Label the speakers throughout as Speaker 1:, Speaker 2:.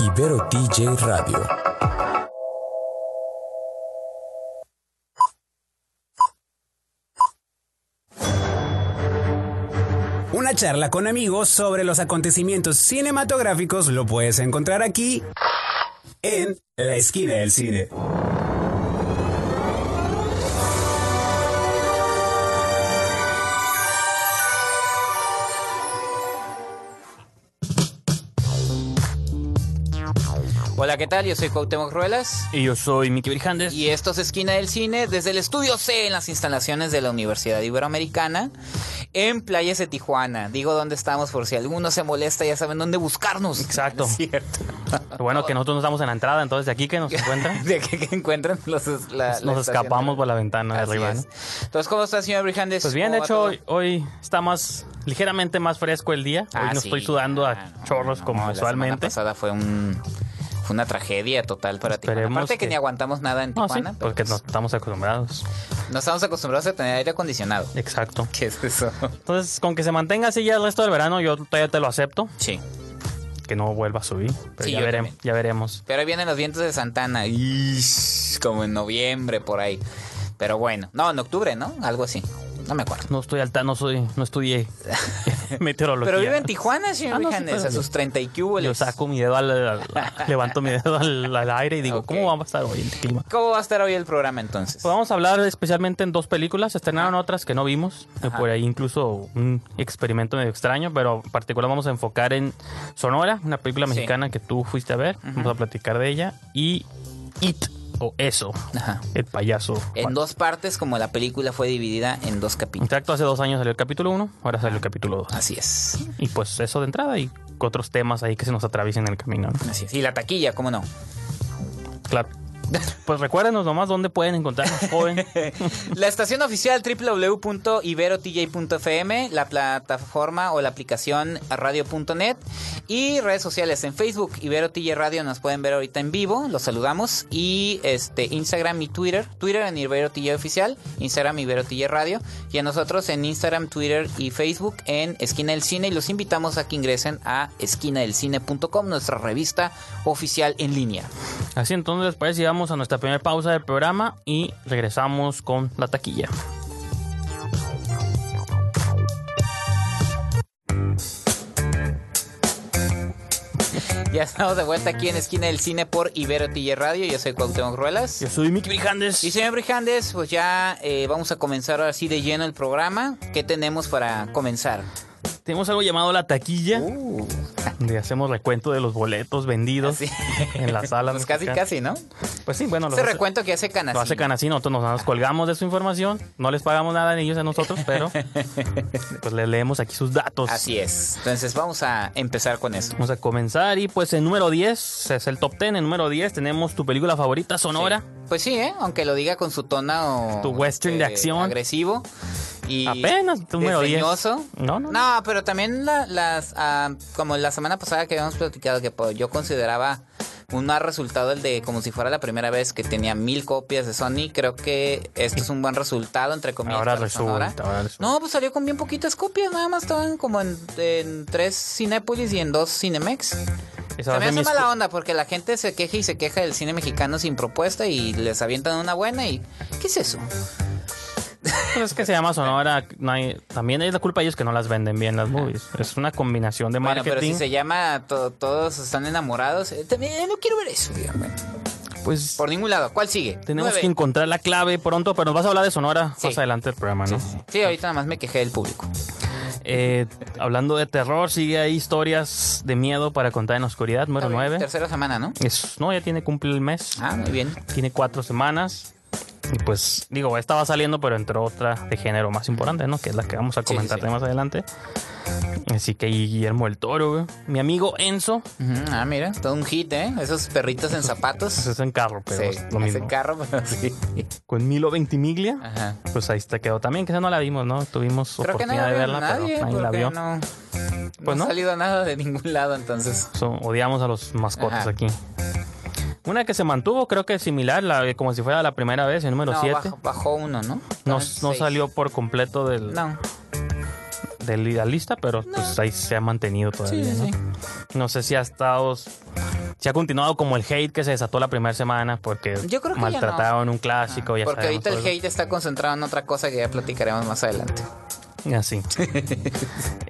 Speaker 1: Ibero TJ Radio.
Speaker 2: Una charla con amigos sobre los acontecimientos cinematográficos lo puedes encontrar aquí en La Esquina del Cine.
Speaker 3: ¿Qué tal? Yo soy Cuauhtémoc Ruelas
Speaker 4: Y yo soy Miki Brijandes.
Speaker 3: y esto es Esquina del Cine desde el Estudio C en las instalaciones de la Universidad Iberoamericana en Playas de Tijuana. Digo dónde estamos por si alguno se molesta, ya saben dónde buscarnos.
Speaker 4: Exacto.
Speaker 3: Es cierto.
Speaker 4: Bueno que nosotros no estamos en la entrada, entonces de aquí que nos encuentran,
Speaker 3: De que, que encuentran los, la- la
Speaker 4: nos escapamos por la ventana de
Speaker 3: Así
Speaker 4: arriba.
Speaker 3: es.
Speaker 4: ¿no?
Speaker 3: Entonces, ¿cómo está, señor Brijandes?
Speaker 4: Pues bien, de
Speaker 3: ¿Cómo va
Speaker 4: hecho, hoy, hoy está más, ligeramente más fresco el día.
Speaker 3: Ah,
Speaker 4: hoy no
Speaker 3: sí.
Speaker 4: estoy sudando a
Speaker 3: Ah, no,
Speaker 4: chorros
Speaker 3: no,
Speaker 4: como
Speaker 3: La
Speaker 4: usualmente.
Speaker 3: semana pasada fue un... Fue una tragedia total para Tijuana.
Speaker 4: Esperemos
Speaker 3: Aparte que,
Speaker 4: que-
Speaker 3: ni aguantamos nada en
Speaker 4: No, sí,
Speaker 3: Tijuana. pero
Speaker 4: porque no
Speaker 3: pues,
Speaker 4: estamos acostumbrados.
Speaker 3: no estamos acostumbrados a tener aire acondicionado.
Speaker 4: Exacto.
Speaker 3: ¿Qué es eso?
Speaker 4: Entonces, con que se mantenga así ya el resto del verano, yo todavía te lo acepto.
Speaker 3: Sí.
Speaker 4: Que no vuelva a subir. Pero
Speaker 3: Sí,
Speaker 4: ya, veremos,
Speaker 3: también.
Speaker 4: ya veremos.
Speaker 3: Pero ahí vienen los vientos de Santana. Ish, como en noviembre, por ahí. Pero bueno. No, en octubre, ¿no? Algo así. No me acuerdo.
Speaker 4: No estoy alta, no soy, no estudié meteorología.
Speaker 3: Pero vive en Tijuana, señor
Speaker 4: Ah, no, sí, pero
Speaker 3: a sus 30 y
Speaker 4: Yo
Speaker 3: cúboles.
Speaker 4: saco mi dedo al, al- levanto mi dedo al, al aire y digo. ¿cómo va a estar hoy el clima?
Speaker 3: ¿Cómo va a estar hoy el programa entonces?
Speaker 4: Pues vamos a hablar especialmente en dos películas. Se estrenaron otras que no vimos. eh,
Speaker 3: Ajá.
Speaker 4: Por ahí incluso un experimento medio extraño, pero en particular vamos a enfocar en Sonora, una película
Speaker 3: Sí.
Speaker 4: mexicana que tú fuiste a ver. Vamos a platicar de ella. Y It, o Eso,
Speaker 3: Ajá.
Speaker 4: el payaso.
Speaker 3: En dos partes, como la película fue dividida en dos capítulos.
Speaker 4: Exacto, hace dos años salió el capítulo 1, ahora salió el capítulo 2.
Speaker 3: Así es.
Speaker 4: Y pues eso de entrada y otros temas ahí que se nos atraviesen en el camino. ¿no?
Speaker 3: Así es. Y la taquilla, ¿cómo no?
Speaker 4: Claro. Pues recuérdenos nomás dónde pueden encontrarnos, joven.
Speaker 3: La estación oficial www.iberotj.fm, la plataforma o la aplicación radio.net y redes sociales en Facebook, Ibero TJ Radio, nos pueden ver ahorita en vivo, los saludamos y este Instagram y Twitter, Twitter en Ibero TJ Oficial, Instagram Ibero TJ Radio y a nosotros en Instagram, Twitter y Facebook en Esquina del Cine y los invitamos a que ingresen a esquinadelcine.com, nuestra revista oficial en línea.
Speaker 4: Así entonces, les parece, llegamos a nuestra primera pausa del programa y regresamos con la taquilla.
Speaker 3: Ya estamos de vuelta aquí en Esquina del Cine por Ibero TJ Radio, yo soy Cuauhtémoc Ruelas.
Speaker 4: Yo soy Miki Brijandes.
Speaker 3: Y señor Brijandes, pues ya eh, vamos a comenzar ahora sí de lleno el programa. ¿Qué tenemos para comenzar?
Speaker 4: Tenemos algo llamado la taquilla, donde hacemos recuento de los boletos vendidos
Speaker 3: Así.
Speaker 4: en la sala.
Speaker 3: Pues casi,
Speaker 4: mexicana.
Speaker 3: casi, ¿no?
Speaker 4: Pues sí, bueno,
Speaker 3: Ese
Speaker 4: hace,
Speaker 3: recuento que hace Canasí.
Speaker 4: lo hace nosotros nos, colgamos de su información, no les pagamos nada ni ellos a nosotros, pero pues le leemos aquí sus datos.
Speaker 3: Así es. Entonces vamos a empezar con eso.
Speaker 4: Vamos a comenzar y pues en número 10, es el top 10, en número 10 tenemos tu película favorita, Sonora.
Speaker 3: Pues sí, ¿eh? Aunque lo diga con su tono...
Speaker 4: Tu western de acción.
Speaker 3: Agresivo. Y
Speaker 4: Apenas, número 10.
Speaker 3: desdeñoso.
Speaker 4: No, no,
Speaker 3: No, pero también la- las... ah, como la semana pasada que habíamos platicado que pues, yo consideraba un mal resultado el de como si fuera la primera vez que tenía mil copias de Sony. Creo que esto es un buen resultado, entre comillas.
Speaker 4: Ahora resulta, ahora resulta.
Speaker 3: No, pues salió con bien poquitas copias, nada más estaban como en, en tres Cinépolis y en dos Cinemex.
Speaker 4: Va
Speaker 3: Se me hace mala onda porque la gente se queja y se queja del cine mexicano sin propuesta y les avientan una buena y ¿qué es eso?
Speaker 4: Pues es que se llama Sonora. no hay- también es la culpa de ellos que no las venden bien las movies. Es una combinación de
Speaker 3: Bueno,
Speaker 4: marketing.
Speaker 3: pero si se llama to- Todos están enamorados, eh, también no quiero ver eso, dígame.
Speaker 4: Pues
Speaker 3: Por ningún lado. ¿Cuál sigue?
Speaker 4: tenemos
Speaker 3: Nueve.
Speaker 4: que encontrar la clave pronto, pero nos vas a hablar de Sonora
Speaker 3: Sí.
Speaker 4: más adelante del programa, ¿no?
Speaker 3: Sí, ahorita nada más me quejé del público.
Speaker 4: Eh, hablando de terror, sigue ahí historias de miedo para contar en la oscuridad, número
Speaker 3: Está bien,
Speaker 4: 9.
Speaker 3: Tercera semana, ¿no?
Speaker 4: Es, no, ya tiene cumple el mes.
Speaker 3: Ah, muy bien.
Speaker 4: Tiene cuatro semanas. Y pues, digo, estaba saliendo, pero entró otra de género más importante, ¿no? Que es la que vamos a
Speaker 3: sí,
Speaker 4: comentar
Speaker 3: sí.
Speaker 4: más adelante. Así que Guillermo el Toro, güey. Mi amigo Enzo.
Speaker 3: Ah, mira, todo un hit, ¿eh? Esos perritos en zapatos.
Speaker 4: Pues es en carro, pero
Speaker 3: Sí,
Speaker 4: es lo mismo.
Speaker 3: carro, pero sí.
Speaker 4: Con Milo Ventimiglia.
Speaker 3: Ajá.
Speaker 4: Pues ahí te quedó también, que esa no la vimos, ¿no? Tuvimos
Speaker 3: Creo que no
Speaker 4: oportunidad de verla,
Speaker 3: nadie,
Speaker 4: pero nadie la vio.
Speaker 3: no, no
Speaker 4: Pues
Speaker 3: ha
Speaker 4: no.
Speaker 3: salido nada de ningún lado, entonces.
Speaker 4: So- odiamos a los mascotas
Speaker 3: Ajá.
Speaker 4: aquí. Una que se mantuvo, creo que similar, la, como si fuera la primera vez, el número
Speaker 3: No,
Speaker 4: 7.
Speaker 3: bajó, bajó uno, ¿no?
Speaker 4: No,
Speaker 3: Ah,
Speaker 4: no salió por completo del,
Speaker 3: No.
Speaker 4: de la lista, pero pues ahí se ha mantenido todavía.
Speaker 3: Sí,
Speaker 4: ¿no?
Speaker 3: sí.
Speaker 4: No sé si ha estado se ha continuado como el hate que se desató la primera semana porque
Speaker 3: Yo creo que
Speaker 4: maltrataron un clásico. ya
Speaker 3: Porque ahorita el hate está concentrado en otra cosa que ya platicaremos más adelante.
Speaker 4: Así.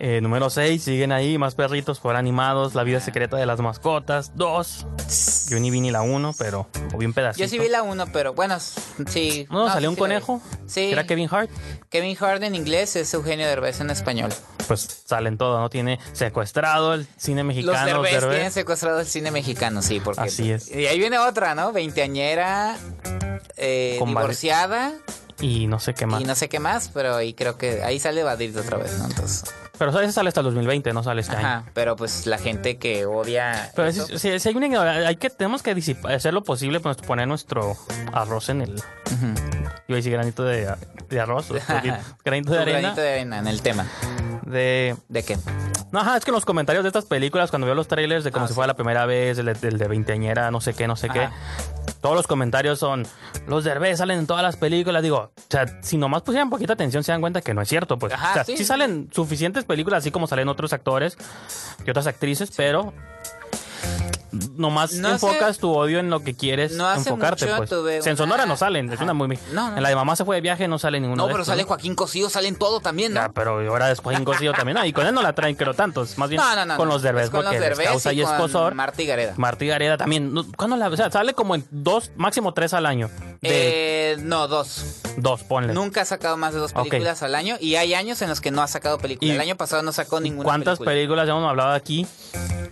Speaker 4: Eh, número 6, siguen ahí más perritos por animados, La vida secreta de las mascotas. 2. Yo ni vi ni la 1, pero o bien pedacito.
Speaker 3: Yo sí vi la 1, pero bueno, sí.
Speaker 4: No, salió
Speaker 3: sí,
Speaker 4: un
Speaker 3: vi.
Speaker 4: conejo.
Speaker 3: Sí.
Speaker 4: Era Kevin Hart.
Speaker 3: Kevin Hart en inglés es Eugenio Derbez en español.
Speaker 4: Pues salen todo, ¿no? Tiene secuestrado el cine
Speaker 3: Los
Speaker 4: mexicano.
Speaker 3: Derbez,
Speaker 4: Derbez.
Speaker 3: tienen secuestrado el cine mexicano, sí, porque...
Speaker 4: Así es.
Speaker 3: Y ahí viene otra, ¿no? Veinteañera, eh, divorciada
Speaker 4: Y no sé qué más.
Speaker 3: y no sé qué más, pero ahí creo que... Ahí sale Badir otra vez, ¿no? Entonces...
Speaker 4: Pero ese sale hasta el 2020, no sale este año.
Speaker 3: Ajá, pero pues la gente que odia...
Speaker 4: Pero
Speaker 3: eso,
Speaker 4: si, si- si hay una ignorancia, hay que, tenemos que disipar- hacer lo posible, pues poner nuestro arroz en el. Yo iba a decir granito de, de arroz, o granito de arena.
Speaker 3: granito de arena en el tema.
Speaker 4: De.
Speaker 3: ¿De qué?
Speaker 4: No, ajá, es que en los comentarios de estas películas, cuando veo los trailers de como
Speaker 3: Ah,
Speaker 4: si
Speaker 3: sí.
Speaker 4: fuera la primera vez, el, de- el de veinteañera, no sé qué, no sé qué. Todos los comentarios son, los Derbez salen en todas las películas. Digo, o sea, si nomás pusieran poquita atención, se dan cuenta que no es cierto. Pues,
Speaker 3: Ajá,
Speaker 4: o sea,
Speaker 3: sí,
Speaker 4: sí,
Speaker 3: sí.
Speaker 4: salen suficientes películas, así como salen otros actores y otras actrices, pero nomás
Speaker 3: No
Speaker 4: enfocas tu odio en lo que quieres
Speaker 3: no hace
Speaker 4: enfocarte.
Speaker 3: mucho
Speaker 4: Pues.
Speaker 3: tuve
Speaker 4: En Sonora no salen, es una muy...
Speaker 3: No.
Speaker 4: En la de mamá se fue de viaje no sale ninguno
Speaker 3: No,
Speaker 4: de
Speaker 3: pero
Speaker 4: estos,
Speaker 3: sale. Joaquín Cosío, salen todo también, ¿no?
Speaker 4: Ya, pero ahora después Joaquín Cosío también. No, y con él no la traen, creo tantos. Más bien con
Speaker 3: no.
Speaker 4: los Derbez,
Speaker 3: Es con los
Speaker 4: les
Speaker 3: Derbez
Speaker 4: causa
Speaker 3: y
Speaker 4: y escosor.
Speaker 3: Marta y Gareda.
Speaker 4: Martí Gareda también. ¿Cuándo la.? O sea, sale como en dos, máximo tres al año. De
Speaker 3: Eh, no, dos.
Speaker 4: dos, ponle.
Speaker 3: Nunca ha sacado más de dos películas al año y hay años en los que no ha sacado películas.
Speaker 4: ¿Y
Speaker 3: El año pasado no sacó ninguna
Speaker 4: ¿Cuántas
Speaker 3: película.
Speaker 4: películas ya hemos hablado aquí?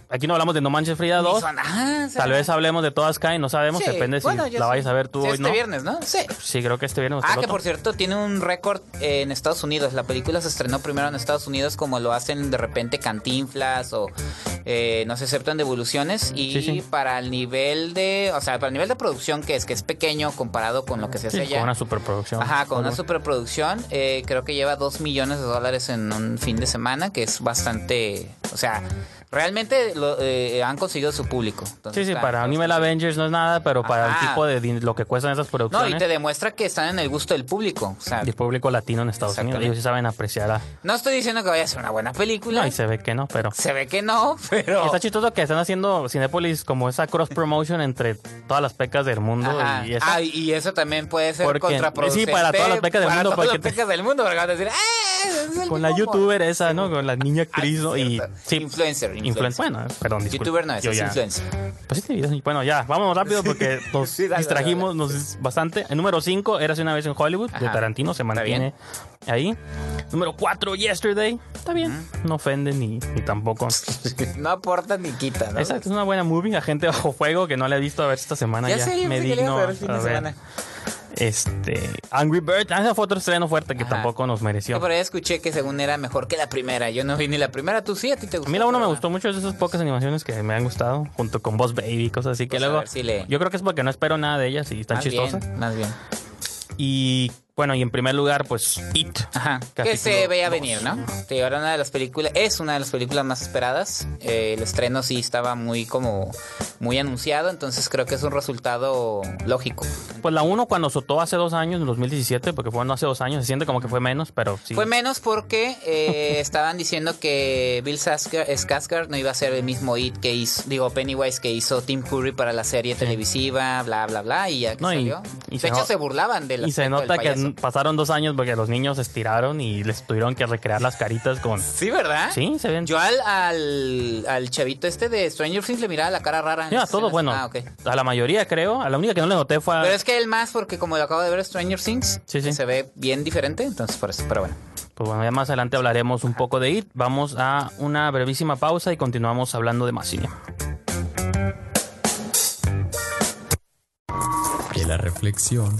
Speaker 4: Aquí no hablamos de No Manches Frida
Speaker 3: Ni
Speaker 4: 2.
Speaker 3: Ah,
Speaker 4: Tal vez hablemos de todas caen, no sabemos.
Speaker 3: Sí,
Speaker 4: Depende
Speaker 3: bueno,
Speaker 4: si la vayas a ver tú
Speaker 3: Sí,
Speaker 4: hoy,
Speaker 3: este
Speaker 4: ¿no?
Speaker 3: viernes, ¿no? Sí.
Speaker 4: Sí, creo que este viernes.
Speaker 3: Ah, que por cierto tiene un récord en Estados Unidos. La película se estrenó primero en Estados Unidos como lo hacen de repente Cantinflas o eh, no se aceptan devoluciones y
Speaker 4: Sí, sí.
Speaker 3: para el nivel de, o sea, para el nivel de producción que es que es pequeño comparado con lo que se hace
Speaker 4: Sí,
Speaker 3: allá.
Speaker 4: con una superproducción.
Speaker 3: Ajá, con una superproducción, eh, creo que lleva 2 millones de dólares en un fin de semana, que es bastante, o sea, realmente lo, eh, han conseguido su público. Entonces,
Speaker 4: Sí, sí, para nivel Avengers no es nada, pero para
Speaker 3: Ajá.
Speaker 4: el tipo de lo que cuestan esas
Speaker 3: No,
Speaker 4: producciones.
Speaker 3: y te demuestra que están en el gusto del público. O sea,
Speaker 4: y el público latino en Estados Unidos. Ellos sí saben apreciar a.
Speaker 3: no estoy diciendo que vaya a ser una buena película.
Speaker 4: No, y se ve que no, pero.
Speaker 3: Se ve que no, pero.
Speaker 4: Está chistoso que están haciendo Cinepolis como esa cross promotion entre todas las pecas del mundo
Speaker 3: Ajá.
Speaker 4: y esa.
Speaker 3: Ah, y eso también puede ser
Speaker 4: Porque-
Speaker 3: contraproducente.
Speaker 4: sí, para todas las pecas del
Speaker 3: para
Speaker 4: mundo,
Speaker 3: todas
Speaker 4: porque
Speaker 3: las pecas del mundo, porque van a decir, ¡eh!
Speaker 4: con la youtuber esa, ¿no? Con la niña actriz,
Speaker 3: Ah,
Speaker 4: ¿no? Y sí.
Speaker 3: Influencer,
Speaker 4: Influen-
Speaker 3: influencer.
Speaker 4: Bueno, perdón, disculpe.
Speaker 3: Youtuber no es,
Speaker 4: Yo
Speaker 3: es
Speaker 4: ya-
Speaker 3: influencer.
Speaker 4: Pues sí, bueno, ya, vámonos rápido porque nos
Speaker 3: Sí, dale,
Speaker 4: distrajimos nos- bastante. El número 5, Érase una vez en Hollywood, de
Speaker 3: Ajá.
Speaker 4: Tarantino, se mantiene ahí. Número 4, Yesterday. Está bien, no ofende ni, ni tampoco.
Speaker 3: No aporta ni quita, ¿no?
Speaker 4: Exacto, es una buena movie, Agente Bajo Fuego, que no la he visto a ver esta semana.
Speaker 3: Ya
Speaker 4: Ya,
Speaker 3: sé, yo
Speaker 4: me
Speaker 3: pensé que la iba
Speaker 4: digno
Speaker 3: a ver el fin de
Speaker 4: a ver. Este, Angry Bird, ah, ese fue otro estreno fuerte que
Speaker 3: Ajá.
Speaker 4: tampoco nos mereció.
Speaker 3: Yo por ahí escuché que según era mejor que la primera. Yo no vi ni la primera, tú sí, a ti te gustó.
Speaker 4: A mí la uno me gustó mucho, es de esas pocas animaciones que me han gustado, junto con Boss Baby y cosas así, que
Speaker 3: Pues
Speaker 4: luego...
Speaker 3: si le-
Speaker 4: Yo creo que es porque no espero nada de ellas y están
Speaker 3: Más
Speaker 4: chistosas.
Speaker 3: bien, más bien.
Speaker 4: Y bueno, y en primer lugar, pues It.
Speaker 3: Ajá. Que se veía venir, ¿no? Sí, ahora una de las películas, es una de las películas más esperadas. Eh, el estreno sí estaba muy como, muy anunciado, entonces creo que es un resultado lógico.
Speaker 4: Pues la 1 cuando soltó hace dos años, en 2017, porque fue no hace dos años, se siente como que fue menos, pero sí.
Speaker 3: Fue menos porque eh, estaban diciendo que Bill Saskar- Skarsgård no iba a ser el mismo It que hizo, digo, Pennywise que hizo Tim Curry para la serie televisiva, bla, bla, bla, y ya que
Speaker 4: No, y-
Speaker 3: salió.
Speaker 4: y
Speaker 3: de
Speaker 4: se
Speaker 3: hecho,
Speaker 4: no-
Speaker 3: se burlaban de la
Speaker 4: y se nota que pasaron dos años porque los niños se estiraron y les tuvieron que recrear las caritas con...
Speaker 3: Sí, ¿verdad?
Speaker 4: Sí, se ven.
Speaker 3: Yo al, al, al chavito este de Stranger Things le miraba la cara rara. en
Speaker 4: Sí, a
Speaker 3: las
Speaker 4: todos,
Speaker 3: escenas.
Speaker 4: bueno,
Speaker 3: Ah,
Speaker 4: a la mayoría creo, a la única que no le noté fue a...
Speaker 3: Pero es que él más, porque como lo acabo de ver Stranger Things,
Speaker 4: Sí, sí.
Speaker 3: se ve bien diferente, entonces por eso, pero bueno.
Speaker 4: Pues bueno, ya más adelante hablaremos un poco de IT. Vamos a una brevísima pausa y continuamos hablando de más cine.
Speaker 1: La reflexión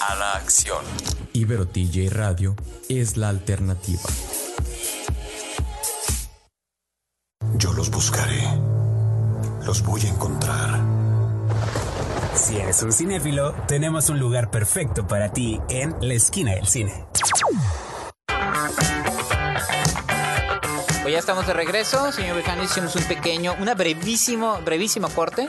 Speaker 1: a la acción. Ibero TJ Radio es la alternativa.
Speaker 5: Yo los buscaré. Los voy a encontrar.
Speaker 2: Si eres un cinéfilo, tenemos un lugar perfecto para ti en la esquina del cine.
Speaker 3: Pues ya estamos de regreso, señor Vejano, hicimos un pequeño, una brevísimo, brevísimo corte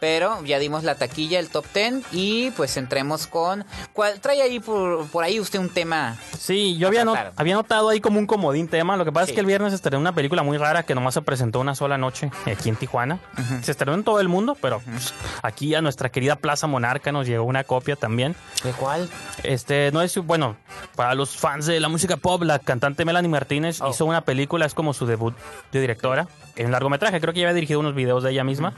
Speaker 3: Pero ya dimos la taquilla, el top 10 y pues entremos con... ¿cuál, trae ahí por, por ahí usted un tema?
Speaker 4: Sí, yo había, not- había notado ahí como un comodín tema. Lo que pasa
Speaker 3: Sí.
Speaker 4: es que el viernes estrenó una película muy rara que nomás se presentó una sola noche aquí en Tijuana. Se estrenó en todo el mundo, pero pues, aquí a nuestra querida Plaza Monarca nos llegó una copia también.
Speaker 3: ¿De cuál?
Speaker 4: Este, no es, bueno, para los fans de la música pop, la cantante Melanie Martínez
Speaker 3: Oh.
Speaker 4: hizo una película, es como su debut de directora, en largometraje, creo que ya había dirigido unos videos de ella misma.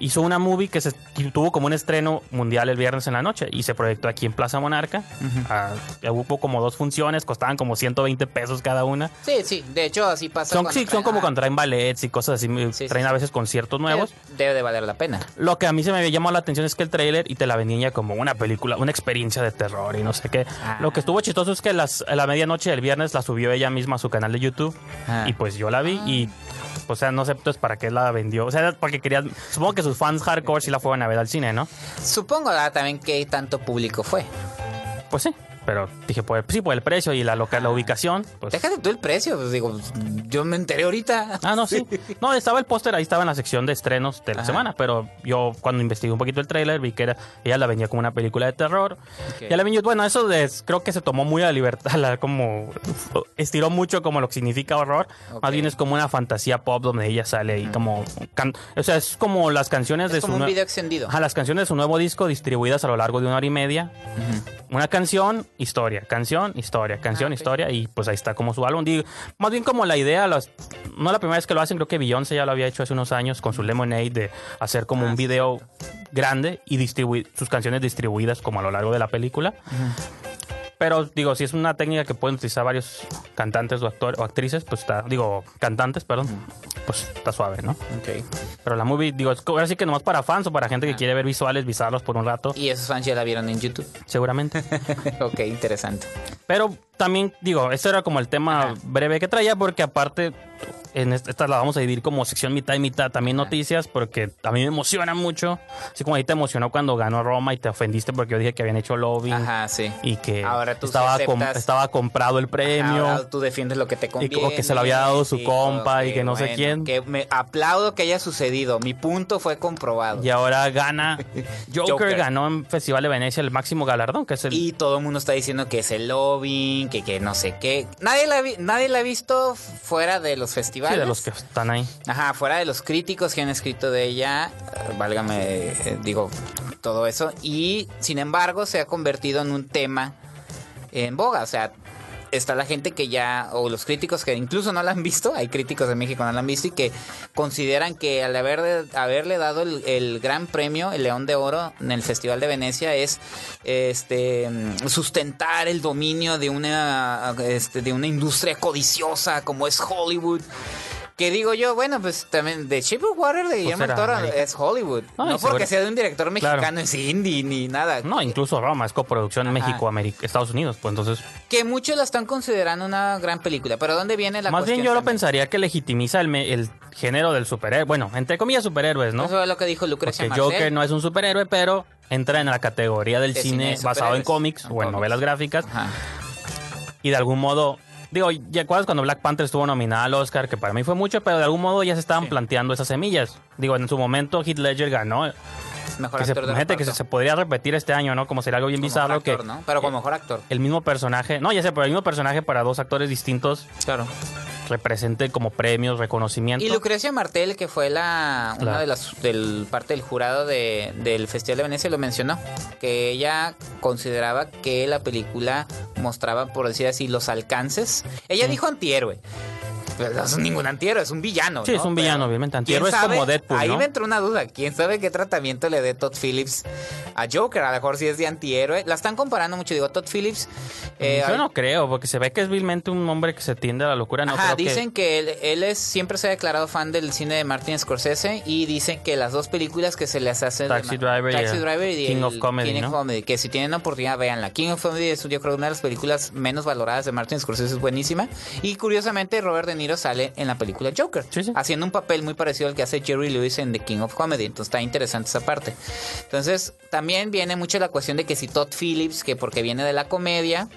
Speaker 4: Hizo una movie que se tuvo como un estreno mundial el viernes en la noche y se proyectó aquí en Plaza Monarca. Ah, hubo como dos funciones, costaban como 120 pesos cada una.
Speaker 3: Sí, sí, de hecho así pasa.
Speaker 4: Son, sí, son como
Speaker 3: ah,
Speaker 4: cuando traen ballets y cosas así,
Speaker 3: Sí,
Speaker 4: traen
Speaker 3: sí,
Speaker 4: a veces conciertos nuevos.
Speaker 3: Debe de valer la pena.
Speaker 4: Lo que a mí se me llamó la atención es que el tráiler y te la vendían ya como una película, una experiencia de terror y no sé qué.
Speaker 3: Ah.
Speaker 4: Lo que estuvo chistoso es que las, a la medianoche del viernes la subió ella misma a su canal de YouTube
Speaker 3: Ah.
Speaker 4: y pues yo la vi y o sea, no sé pues para qué la vendió. O sea, porque querían, supongo que sus fans hardcore sí la fueron a ver al cine, ¿no?
Speaker 3: Supongo ah, también que tanto público fue.
Speaker 4: Pues sí, pero dije, pues sí, por el precio y la, la ubicación, pues...
Speaker 3: Déjate tú el precio, pues digo, yo me enteré ahorita.
Speaker 4: Ah, no, sí. No, estaba el póster, ahí estaba en la sección de estrenos de la
Speaker 3: Ajá.
Speaker 4: semana, pero yo cuando investigué un poquito el tráiler vi que era, ella la venía como una película de terror.
Speaker 3: Ok.
Speaker 4: Ya la vi, bueno, eso de- creo que se tomó muy a la libertad, la- como estiró mucho como lo que significa horror. Más bien es como una fantasía pop donde ella sale y como, can- o sea, es como las canciones de su
Speaker 3: un video extendido.
Speaker 4: Ajá, las canciones de su nuevo disco distribuidas a lo largo de una hora y media. Una canción, historia, canción, historia, canción,
Speaker 3: Ah,
Speaker 4: historia. Y pues ahí está como su álbum. Digo, más bien como la idea, las, no la primera vez que lo hacen, creo que Beyoncé ya lo había hecho hace unos años con su Lemonade de hacer como
Speaker 3: Ah,
Speaker 4: un
Speaker 3: sí,
Speaker 4: video grande y distribuir sus canciones distribuidas como a lo largo de la película. Pero digo, si es una técnica que pueden utilizar varios cantantes o, actores o actrices, pues está, digo, cantantes, perdón, pues está suave, ¿no?
Speaker 3: Ok.
Speaker 4: Pero la movie, digo, es ahora sí que nomás para fans o para gente que quiere ver visuales, visarlos por un rato,
Speaker 3: Y esos fans ya la vieron en YouTube.
Speaker 4: seguramente.
Speaker 3: ok, interesante.
Speaker 4: Pero también, digo, ese era como el tema
Speaker 3: Ajá.
Speaker 4: breve que traía, porque aparte, en est- esta la vamos a dividir como sección mitad y mitad, también noticias, porque a mí me emociona mucho. Así como ahí te emocionó cuando ganó Roma y te ofendiste porque yo dije que habían hecho lobbying
Speaker 3: Ajá, sí.
Speaker 4: y que
Speaker 3: Ahora tú
Speaker 4: estaba, com- comprado el premio.
Speaker 3: Ahora tú defiendes lo que te conviene.
Speaker 4: o que se lo había dado su compa y que no sé quién.
Speaker 3: Que me aplaudo que haya sucedido. Mi punto fue comprobado.
Speaker 4: Y ahora gana. Joker,
Speaker 3: Joker.
Speaker 4: ganó en Festival de Venecia el máximo galardón, que es el.
Speaker 3: Y todo el mundo está diciendo que es el lobbying, que, que no sé qué. Nadie la, vi- nadie la ha visto fuera de los festivales.
Speaker 4: Sí, de los que están ahí.
Speaker 3: Ajá, fuera de los críticos que han escrito de ella, eh, válgame, eh, digo, todo eso. Y sin embargo, se ha convertido en un tema en boga. O sea, está la gente que ya, o los críticos que incluso no la han visto, hay críticos de México que no la han visto y que consideran que al haber, haberle dado el, el gran premio, el León de Oro, en el Festival de Venecia, es este sustentar el dominio de una, este, de una industria codiciosa como es Hollywood. Que digo yo, bueno, pues también de Shape of Water de Guillermo del
Speaker 4: era
Speaker 3: Toro
Speaker 4: América.
Speaker 3: es Hollywood.
Speaker 4: No,
Speaker 3: No, porque sea de un director mexicano,
Speaker 4: Claro.
Speaker 3: es indie ni nada.
Speaker 4: No, incluso Roma es coproducción
Speaker 3: Ajá.
Speaker 4: México, América, Estados Unidos, pues entonces.
Speaker 3: Que muchos la están considerando una gran película. Pero ¿dónde viene la
Speaker 4: Más bien yo lo
Speaker 3: también?
Speaker 4: pensaría que legitimiza el, me- el género del superhéroe. Bueno, entre comillas superhéroes, ¿no?
Speaker 3: Eso es lo que dijo Lucrecia
Speaker 4: Porque
Speaker 3: Marcel.
Speaker 4: Joker no es un superhéroe, pero entra en la categoría del
Speaker 3: De
Speaker 4: cine, basado en cómics o en novelas gráficas.
Speaker 3: Ajá.
Speaker 4: Y de algún modo, digo, ¿ya acuerdas cuando Black Panther estuvo nominada al Oscar? Que para mí fue mucho, pero de algún modo ya se estaban planteando esas semillas. Digo, en su momento Heath Ledger ganó.
Speaker 3: Mejor
Speaker 4: Que se,
Speaker 3: actor de
Speaker 4: gente que se, se podría repetir este año, ¿no? Como sería algo bien
Speaker 3: Como
Speaker 4: bizarro
Speaker 3: actor,
Speaker 4: que
Speaker 3: ¿no? Pero como mejor actor.
Speaker 4: el mismo personaje, no, ya sé, pero el mismo personaje para dos actores distintos
Speaker 3: Claro.
Speaker 4: Represente como premios, reconocimiento.
Speaker 3: Y Lucrecia Martel, que fue la una de las del parte del jurado de- del Festival de Venecia, lo mencionó. Que ella consideraba que la película mostraba, por decir así, los alcances. Ella dijo antihéroe. Pero no es ningún antihéroe, es un villano.
Speaker 4: Sí,
Speaker 3: ¿no?
Speaker 4: es un
Speaker 3: Pero,
Speaker 4: villano, obviamente.
Speaker 3: ¿quién
Speaker 4: Antihéroe es
Speaker 3: sabe?
Speaker 4: como Deadpool,
Speaker 3: Ahí
Speaker 4: ¿no?
Speaker 3: me entró una duda. ¿Quién sabe qué tratamiento le dé Todd Phillips a Joker? A lo mejor si es de antihéroe. La están comparando mucho. Digo, Todd Phillips. eh,
Speaker 4: Yo no creo, porque se ve que es vilmente un hombre que se tiende a la locura. No
Speaker 3: Ajá,
Speaker 4: creo
Speaker 3: dicen que, él, él es siempre se ha declarado fan del cine de Martin Scorsese y dicen que las dos películas que se les hacen
Speaker 4: Taxi
Speaker 3: de-
Speaker 4: Driver y
Speaker 3: Taxi
Speaker 4: el
Speaker 3: Driver y
Speaker 4: King
Speaker 3: el
Speaker 4: of Comedy,
Speaker 3: King of
Speaker 4: ¿no?
Speaker 3: Comedy, que si tienen oportunidad véanla. King of Comedy es yo creo una de las películas menos valoradas de Martin Scorsese, es buenísima y curiosamente Robert De Niro sale en la película Joker,
Speaker 4: Sí, sí.
Speaker 3: haciendo un papel muy parecido al que hace Jerry Lewis en The King of Comedy, entonces está interesante esa parte. Entonces, también viene mucho la cuestión de que si Todd Phillips, que porque viene de la comedia,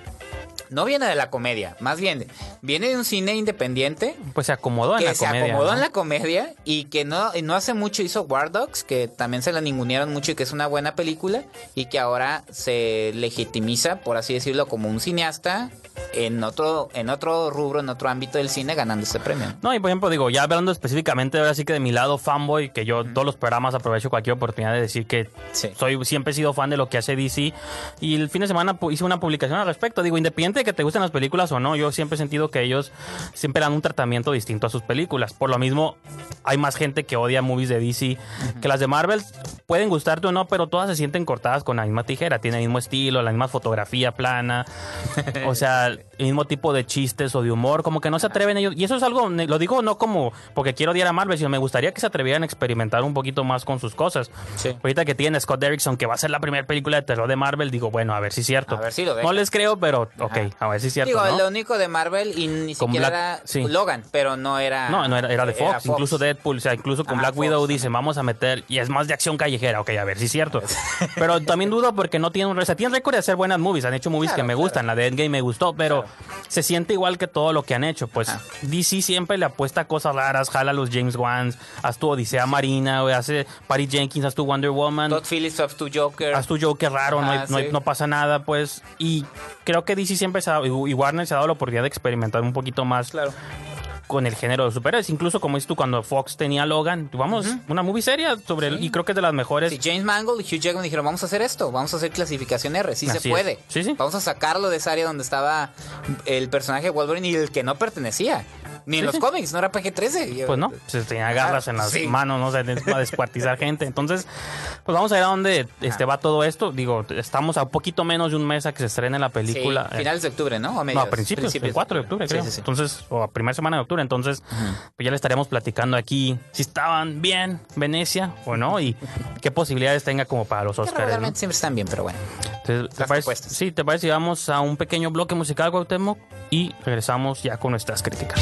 Speaker 3: no viene de la comedia, más bien viene de un cine independiente
Speaker 4: Pues se acomodó en
Speaker 3: que
Speaker 4: la
Speaker 3: se
Speaker 4: comedia.
Speaker 3: acomodó
Speaker 4: ¿no?
Speaker 3: en la comedia y que no, no hace mucho hizo War Dogs, que también se la ningunearon mucho y que es una buena película y que ahora se legitimiza, por así decirlo, como un cineasta en otro, en otro rubro, en otro ámbito del cine, ganando ese premio.
Speaker 4: No, y por ejemplo, digo, ya hablando específicamente ahora sí que de mi lado fanboy, que yo todos los programas aprovecho cualquier oportunidad de decir que
Speaker 3: Sí.
Speaker 4: soy siempre he sido fan de lo que hace DC y el fin de semana hice una publicación al respecto. Digo, independiente de que te gusten las películas o no, yo siempre he sentido que ellos siempre dan un tratamiento distinto a sus películas. Por lo mismo, hay más gente que odia movies de DC que las de Marvel. Pueden gustarte o no, pero todas se sienten cortadas con la misma tijera. Tienen el mismo estilo, la misma fotografía plana. o sea, mismo tipo de chistes o de humor. Como que no se atreven ellos. Y eso es algo, lo digo no como porque quiero odiar a Marvel, sino me gustaría que se atrevieran a experimentar un poquito más con sus cosas.
Speaker 3: Sí.
Speaker 4: Ahorita que tienen Scott Derrickson, que va a ser la primera película de terror de Marvel, digo, bueno, a ver si es cierto.
Speaker 3: A ver si lo
Speaker 4: No les creo, pero ok, a ver si es cierto.
Speaker 3: Digo,
Speaker 4: ¿no?
Speaker 3: lo único de Marvel y ni
Speaker 4: Con
Speaker 3: siquiera
Speaker 4: Black-
Speaker 3: era
Speaker 4: sí.
Speaker 3: Logan, pero no era...
Speaker 4: No, no era, era de Fox, incluso Deadpool, o sea, incluso con
Speaker 3: Ajá,
Speaker 4: Black
Speaker 3: Fox
Speaker 4: Widow dicen, vamos a meter, y es más de acción callejera, ok, a ver si es cierto. pero también dudo porque no tienen un o sea, tienen récord de hacer buenas movies, han hecho movies
Speaker 3: Claro,
Speaker 4: que me
Speaker 3: claro.
Speaker 4: gustan, la de Endgame me gustó, pero Se siente igual que todo lo que han hecho, pues
Speaker 3: Ajá.
Speaker 4: DC siempre le apuesta a cosas raras, jala a los James Wan, haz tu Odisea Marina, güey, hace Patty Jenkins, haz tu Wonder Woman.
Speaker 3: Todd Phillips of to Joker.
Speaker 4: Haz tu Joker raro, no, hay-
Speaker 3: Ajá,
Speaker 4: no, hay-
Speaker 3: sí.
Speaker 4: no pasa nada, pues. Y creo que DC siempre se ha, y Warner se ha dado la oportunidad de experimentar un poquito más
Speaker 3: Claro.
Speaker 4: Con el género de superhéroes. Incluso, como dices tú, cuando Fox tenía Logan, vamos, una movie seria sobre él, y creo que es de las mejores.
Speaker 3: Si James Mangold y Hugh Jackman dijeron, vamos a hacer esto, vamos a hacer clasificación R, sí
Speaker 4: Así
Speaker 3: se puede.
Speaker 4: Sí, sí.
Speaker 3: Vamos a sacarlo de esa área donde estaba el personaje de Wolverine y el que no pertenecía. Ni en
Speaker 4: Sí,
Speaker 3: los
Speaker 4: sí.
Speaker 3: cómics, no era PG-13.
Speaker 4: Pues no, se tenía garras en las
Speaker 3: Sí.
Speaker 4: manos, no sé, para descuartizar gente. Entonces, pues vamos a ver a dónde este, va todo esto. Digo, estamos a un poquito menos de un mes a que se estrene la
Speaker 3: Sí,
Speaker 4: película. Eh,
Speaker 3: finales de octubre, ¿no? O
Speaker 4: No, a principios, el 4 de octubre,
Speaker 3: Sí,
Speaker 4: creo.
Speaker 3: sí, sí.
Speaker 4: Entonces, o a primera semana de octubre. Entonces, pues ya le estaremos platicando aquí si estaban bien Venecia o no y qué posibilidades tenga como para los Oscars. ¿no?
Speaker 3: regularmente siempre están bien, pero bueno.
Speaker 4: Entonces, ¿te parece? Sí, ¿te parece? si vamos a un pequeño bloque musical, Cuauhtémoc, y regresamos ya con nuestras críticas.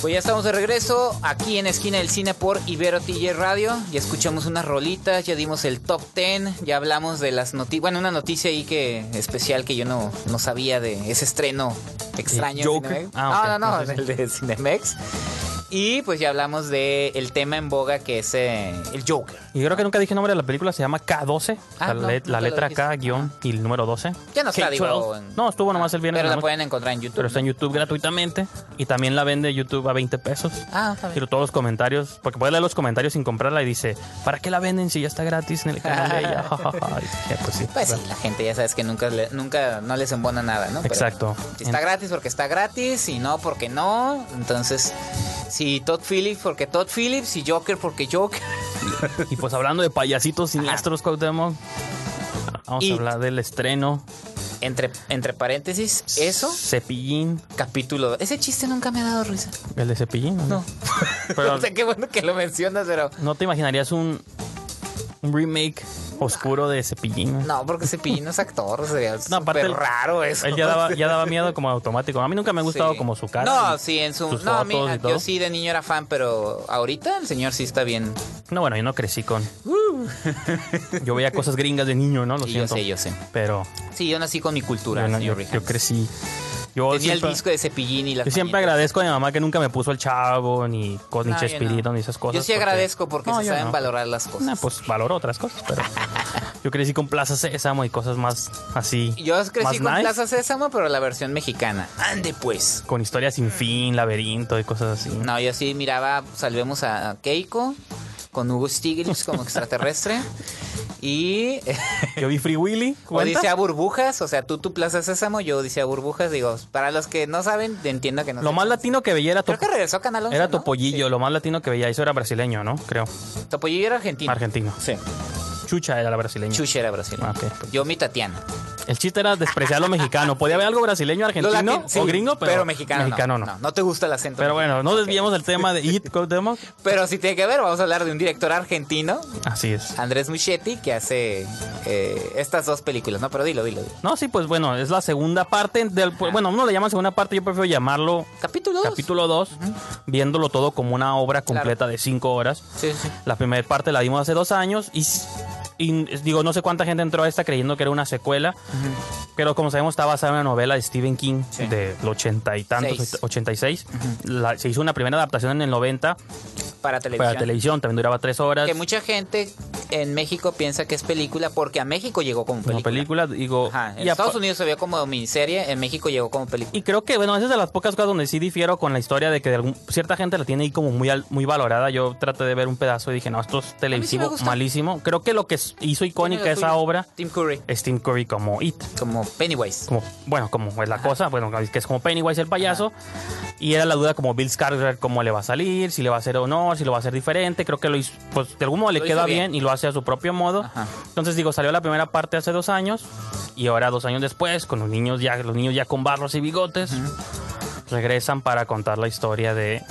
Speaker 3: Pues ya estamos de regreso aquí en Esquina del Cine por Ibero TJ Radio. Ya escuchamos unas rolitas, ya dimos el top 10, ya hablamos de las noticias. Bueno, una noticia ahí que especial que yo no, no sabía de ese estreno extraño.
Speaker 4: Joker?
Speaker 3: Cinemex.
Speaker 4: Ah.
Speaker 3: No, no, el de Cinemex. Y pues ya hablamos del el tema en boga que es eh, el Joker.
Speaker 4: Y creo que nunca dije el nombre de la película, se llama K12.
Speaker 3: Ah,
Speaker 4: la,
Speaker 3: no,
Speaker 4: le-
Speaker 3: nunca
Speaker 4: la
Speaker 3: lo
Speaker 4: letra. K, guion y el número 12.
Speaker 3: Ya no está,
Speaker 4: K12.
Speaker 3: digo, en-
Speaker 4: No, estuvo nomás el viernes.
Speaker 3: Pero la
Speaker 4: noche.
Speaker 3: pueden encontrar en YouTube.
Speaker 4: Pero está en YouTube gratuitamente. Y también la vende YouTube a 20 pesos.
Speaker 3: Ah, está bien.
Speaker 4: Quiero todos los comentarios, porque puedes leer los comentarios sin comprarla y dice, ¿para qué la venden si ya está gratis en el canal de ella? Y, pues sí.
Speaker 3: Pues sí, la gente ya sabes que nunca, le- nunca no les embona nada, ¿no? Pero
Speaker 4: Exacto.
Speaker 3: Si está
Speaker 4: En-
Speaker 3: gratis porque está gratis, y no porque no. Entonces, si Todd Phillips porque Todd Phillips, y Joker porque Joker.
Speaker 4: Y pues hablando de payasitos siniestros, Cuauhtémoc, vamos
Speaker 3: Y-
Speaker 4: a hablar del estreno.
Speaker 3: Entre, entre paréntesis, eso,
Speaker 4: Cepillín.
Speaker 3: capítulo. Ese chiste nunca me ha dado risa.
Speaker 4: ¿El de Cepillín?
Speaker 3: No.
Speaker 4: Pero
Speaker 3: o sea, qué bueno que lo mencionas, pero.
Speaker 4: no te imaginarías un, un remake oscuro de Cepillín.
Speaker 3: No, porque Cepillín es actor, sería
Speaker 4: No, aparte
Speaker 3: raro eso.
Speaker 4: Él ya daba, ya daba miedo como automático. A mí nunca me ha gustado
Speaker 3: Sí.
Speaker 4: como su cara.
Speaker 3: No, sí, en su.
Speaker 4: sus
Speaker 3: No, a mí,
Speaker 4: y
Speaker 3: yo sí de niño era fan, pero ahorita el señor sí está bien.
Speaker 4: No, bueno, yo no crecí con. Yo veía cosas gringas de niño, ¿no? Lo
Speaker 3: Sí, yo
Speaker 4: siento.
Speaker 3: sé, yo sé.
Speaker 4: Pero
Speaker 3: Sí, yo nací con mi cultura, señor
Speaker 4: yo- yo crecí. Yo
Speaker 3: Tenía
Speaker 4: siempre,
Speaker 3: el disco de Cepillín y las
Speaker 4: yo siempre agradezco a mi mamá que nunca me puso el chavo, ni, co- ni
Speaker 3: No, yo
Speaker 4: Chespirito,
Speaker 3: no.
Speaker 4: ni esas cosas.
Speaker 3: Yo sí
Speaker 4: porque-
Speaker 3: agradezco porque
Speaker 4: No,
Speaker 3: se saben valorar las cosas.
Speaker 4: Pues valoro otras cosas, pero yo crecí con Plaza Sésamo y cosas más así.
Speaker 3: Yo crecí
Speaker 4: más
Speaker 3: con
Speaker 4: nice,
Speaker 3: Plaza Sésamo, pero la versión mexicana. Ande pues.
Speaker 4: Con historias sin fin, laberinto y cosas así.
Speaker 3: No, yo sí miraba, salvemos a Keiko con Hugo Stiglitz como extraterrestre. y
Speaker 4: Yo vi Free Willy. ¿cuenta?
Speaker 3: Odisea Burbujas, o sea, tú tu Plaza Sésamo, yo Odisea Burbujas, digo, para los que no saben, entiendo que no
Speaker 4: Lo más latino que veía era
Speaker 3: Creo que regresó a Canal 11,
Speaker 4: Era
Speaker 3: ¿no?
Speaker 4: Topollillo, lo más latino que veía. Eso era brasileño, ¿no? Creo.
Speaker 3: Topollillo era argentino.
Speaker 4: Argentino.
Speaker 3: Sí.
Speaker 4: Chucha era la brasileña.
Speaker 3: Chucha era brasileño.
Speaker 4: Ah.
Speaker 3: Yo mi Tatiana.
Speaker 4: El chiste era despreciar lo mexicano. Podía haber algo brasileño, argentino
Speaker 3: latin- sí,
Speaker 4: o gringo, pero,
Speaker 3: mexicano,
Speaker 4: mexicano
Speaker 3: no.
Speaker 4: no.
Speaker 3: te gusta el acento.
Speaker 4: Pero bueno, no
Speaker 3: Ok.
Speaker 4: desviemos del tema de It.
Speaker 3: Pero si tiene que ver, vamos a hablar de un director argentino,
Speaker 4: Así es.
Speaker 3: Andrés Muschietti, que hace eh, estas dos películas, ¿no? Pero dilo, dilo. dilo.
Speaker 4: No, sí, pues bueno, es la segunda parte del... bueno, uno le llama segunda parte, yo prefiero llamarlo
Speaker 3: Capítulo 2.
Speaker 4: capítulo 2, viéndolo todo como una obra completa de cinco horas.
Speaker 3: Sí, sí.
Speaker 4: La primera parte la dimos hace dos años y, y, digo, no sé cuánta gente entró a esta creyendo que era una secuela, pero como sabemos está basada en una novela de Stephen King
Speaker 3: Sí.
Speaker 4: del ochenta y tantos,
Speaker 3: Seis.
Speaker 4: 86. La- se hizo una primera adaptación en el 90
Speaker 3: Para televisión.
Speaker 4: para televisión, también duraba tres horas.
Speaker 3: Que mucha gente en México piensa que es película porque a México llegó como
Speaker 4: Como
Speaker 3: película.
Speaker 4: película, digo...
Speaker 3: Ajá, en
Speaker 4: y,
Speaker 3: Estados Unidos se vio como miniserie, en México llegó como película.
Speaker 4: y creo que, bueno, esa es de las pocas cosas donde sí difiero con la historia de que de algún- cierta gente la tiene ahí como muy, al- muy valorada. Yo traté de ver un pedazo y dije, no, esto es televisivo
Speaker 3: gusta.
Speaker 4: malísimo. Creo que lo que hizo icónica esa obra
Speaker 3: Tim Curry,
Speaker 4: es Tim Curry como It.
Speaker 3: como Pennywise.
Speaker 4: como bueno como es la cosa bueno que es como Pennywise el payaso y era la duda como Bill Skarsgård cómo le va a salir si le va a hacer honor si lo va a hacer diferente creo que lo hizo pues de algún modo le
Speaker 3: Lo
Speaker 4: queda bien.
Speaker 3: bien.
Speaker 4: y lo hace a su propio modo
Speaker 3: Ajá.
Speaker 4: entonces digo salió la primera parte hace dos años y ahora dos años después con los niños ya los niños ya con barros y bigotes regresan para contar la historia de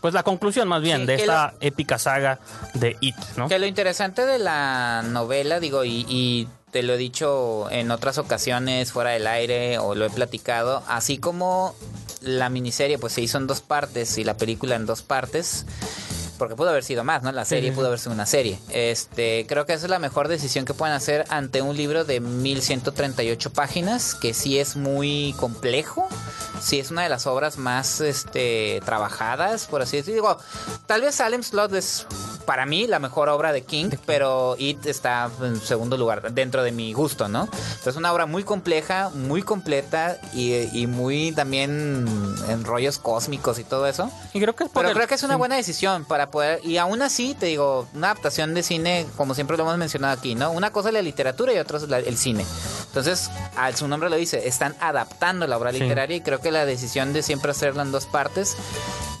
Speaker 4: pues la conclusión más bien
Speaker 3: Sí,
Speaker 4: de esta épica saga de It ¿no?
Speaker 3: Que lo interesante de la novela, digo, y, y te lo he dicho en otras ocasiones fuera del aire o lo he platicado, así como la miniserie pues se hizo en dos partes y la película en dos partes. Porque pudo haber sido más, ¿no? La serie
Speaker 4: sí.
Speaker 3: pudo haber sido una serie. Este, creo que esa es la mejor decisión que pueden hacer ante un libro de 1138 páginas, que sí es muy complejo. Sí es una de las obras más este trabajajas, por así decirlo. Digo, tal vez Salem Slot es para mí la mejor obra de King, pero It está en segundo lugar dentro de mi gusto, ¿no? Es una obra muy compleja, muy completa y, y muy también en rollos cósmicos y todo eso.
Speaker 4: y creo que es
Speaker 3: Pero
Speaker 4: el-
Speaker 3: creo que es una buena decisión para poder. Y aún así, te digo, una adaptación de cine, como siempre lo hemos mencionado aquí, ¿no? Una cosa es la literatura y otra es la- el cine. Entonces, al su nombre lo dice, están adaptando la obra
Speaker 4: Sí.
Speaker 3: literaria y creo que la decisión de siempre hacerla en dos partes.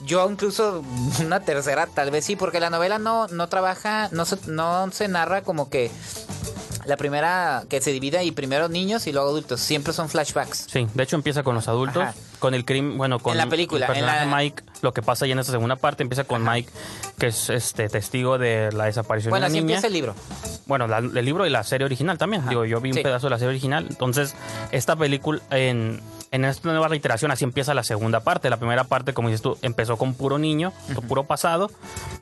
Speaker 3: Yo incluso una tercera tal vez sí, porque la novela no, no trabaja, no se, no se narra como que la primera que se divide y primero niños y luego adultos. Siempre son flashbacks.
Speaker 4: Sí, de hecho empieza con los adultos,
Speaker 3: Ajá.
Speaker 4: Con el crimen, bueno, con
Speaker 3: En la película,
Speaker 4: el
Speaker 3: en la-
Speaker 4: Mike, lo que pasa ya en esta segunda parte empieza con Mike, que es este testigo de la desaparición
Speaker 3: Bueno,
Speaker 4: de
Speaker 3: así
Speaker 4: una niña.
Speaker 3: empieza el libro.
Speaker 4: bueno, la- el libro y la serie original también. Digo, yo vi un
Speaker 3: Sí.
Speaker 4: pedazo de la serie original. Entonces, esta película, en, en esta nueva reiteración, así empieza la segunda parte. La primera parte, como dices tú, empezó con puro niño, con puro pasado.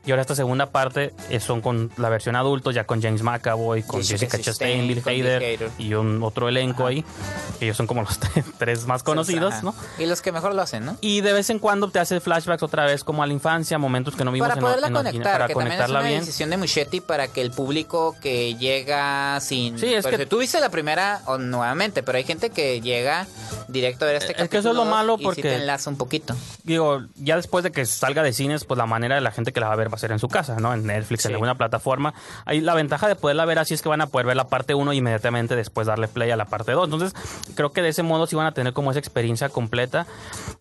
Speaker 4: Y ahora esta segunda parte eh, son con la versión adulto, ya con James McAvoy, con
Speaker 3: Jessica
Speaker 4: Jessica, Chastain, Bill Hader, y un otro elenco ahí. Que ellos son como los tres, más conocidos,
Speaker 3: Ajá.
Speaker 4: ¿no?
Speaker 3: Y los que mejor lo hacen, ¿no?
Speaker 4: Y de vez en cuando te hace flashbacks otra vez como a la infancia, momentos que no vimos
Speaker 3: Para poderla
Speaker 4: en
Speaker 3: conectar,
Speaker 4: para
Speaker 3: que también es
Speaker 4: conectarla
Speaker 3: una
Speaker 4: bien.
Speaker 3: decisión de Muschetti para que el público que llega sin...
Speaker 4: Sí, es
Speaker 3: pues,
Speaker 4: que-
Speaker 3: Tú viste la primera o nuevamente, pero hay gente que llega directo ver este
Speaker 4: Es que eso es lo malo
Speaker 3: y sí
Speaker 4: porque-
Speaker 3: te enlaza un poquito.
Speaker 4: digo, ya después de que salga de cines, pues la manera de la gente que la va a ver va a ser en su casa, ¿no? En Netflix, en alguna plataforma. Ahí la ventaja de poderla ver así es que van a poder ver la parte 1 y inmediatamente después darle play a la parte 2. Entonces, creo que de ese modo sí van a tener como esa experiencia completa.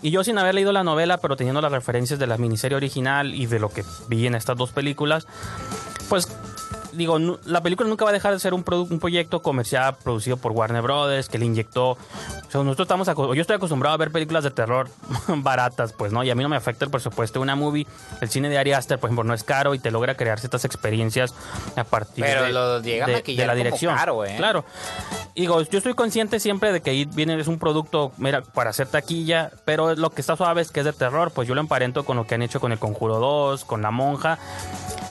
Speaker 4: Y yo sin haber leído la novela, pero teniendo las referencias de la miniserie original y de lo que vi en estas dos películas, pues digo, la película nunca va a dejar de ser un, un proyecto comercial producido por Warner Brothers, que le inyectó. O sea, nosotros estamos yo estoy acostumbrado a ver películas de terror baratas, pues, ¿no? Y a mí no me afecta el presupuesto de una movie. El cine de Ari Aster, por ejemplo, no es caro y te logra crear ciertas experiencias a partir
Speaker 3: Pero
Speaker 4: de,
Speaker 3: lo
Speaker 4: de- de la dirección.
Speaker 3: caro, ¿eh?
Speaker 4: Claro. Digo, yo estoy consciente siempre de que ahí viene es un producto mira, para hacer taquilla, pero lo que está suave es que es de terror, pues yo lo emparento con lo que han hecho con El Conjuro 2, con La Monja,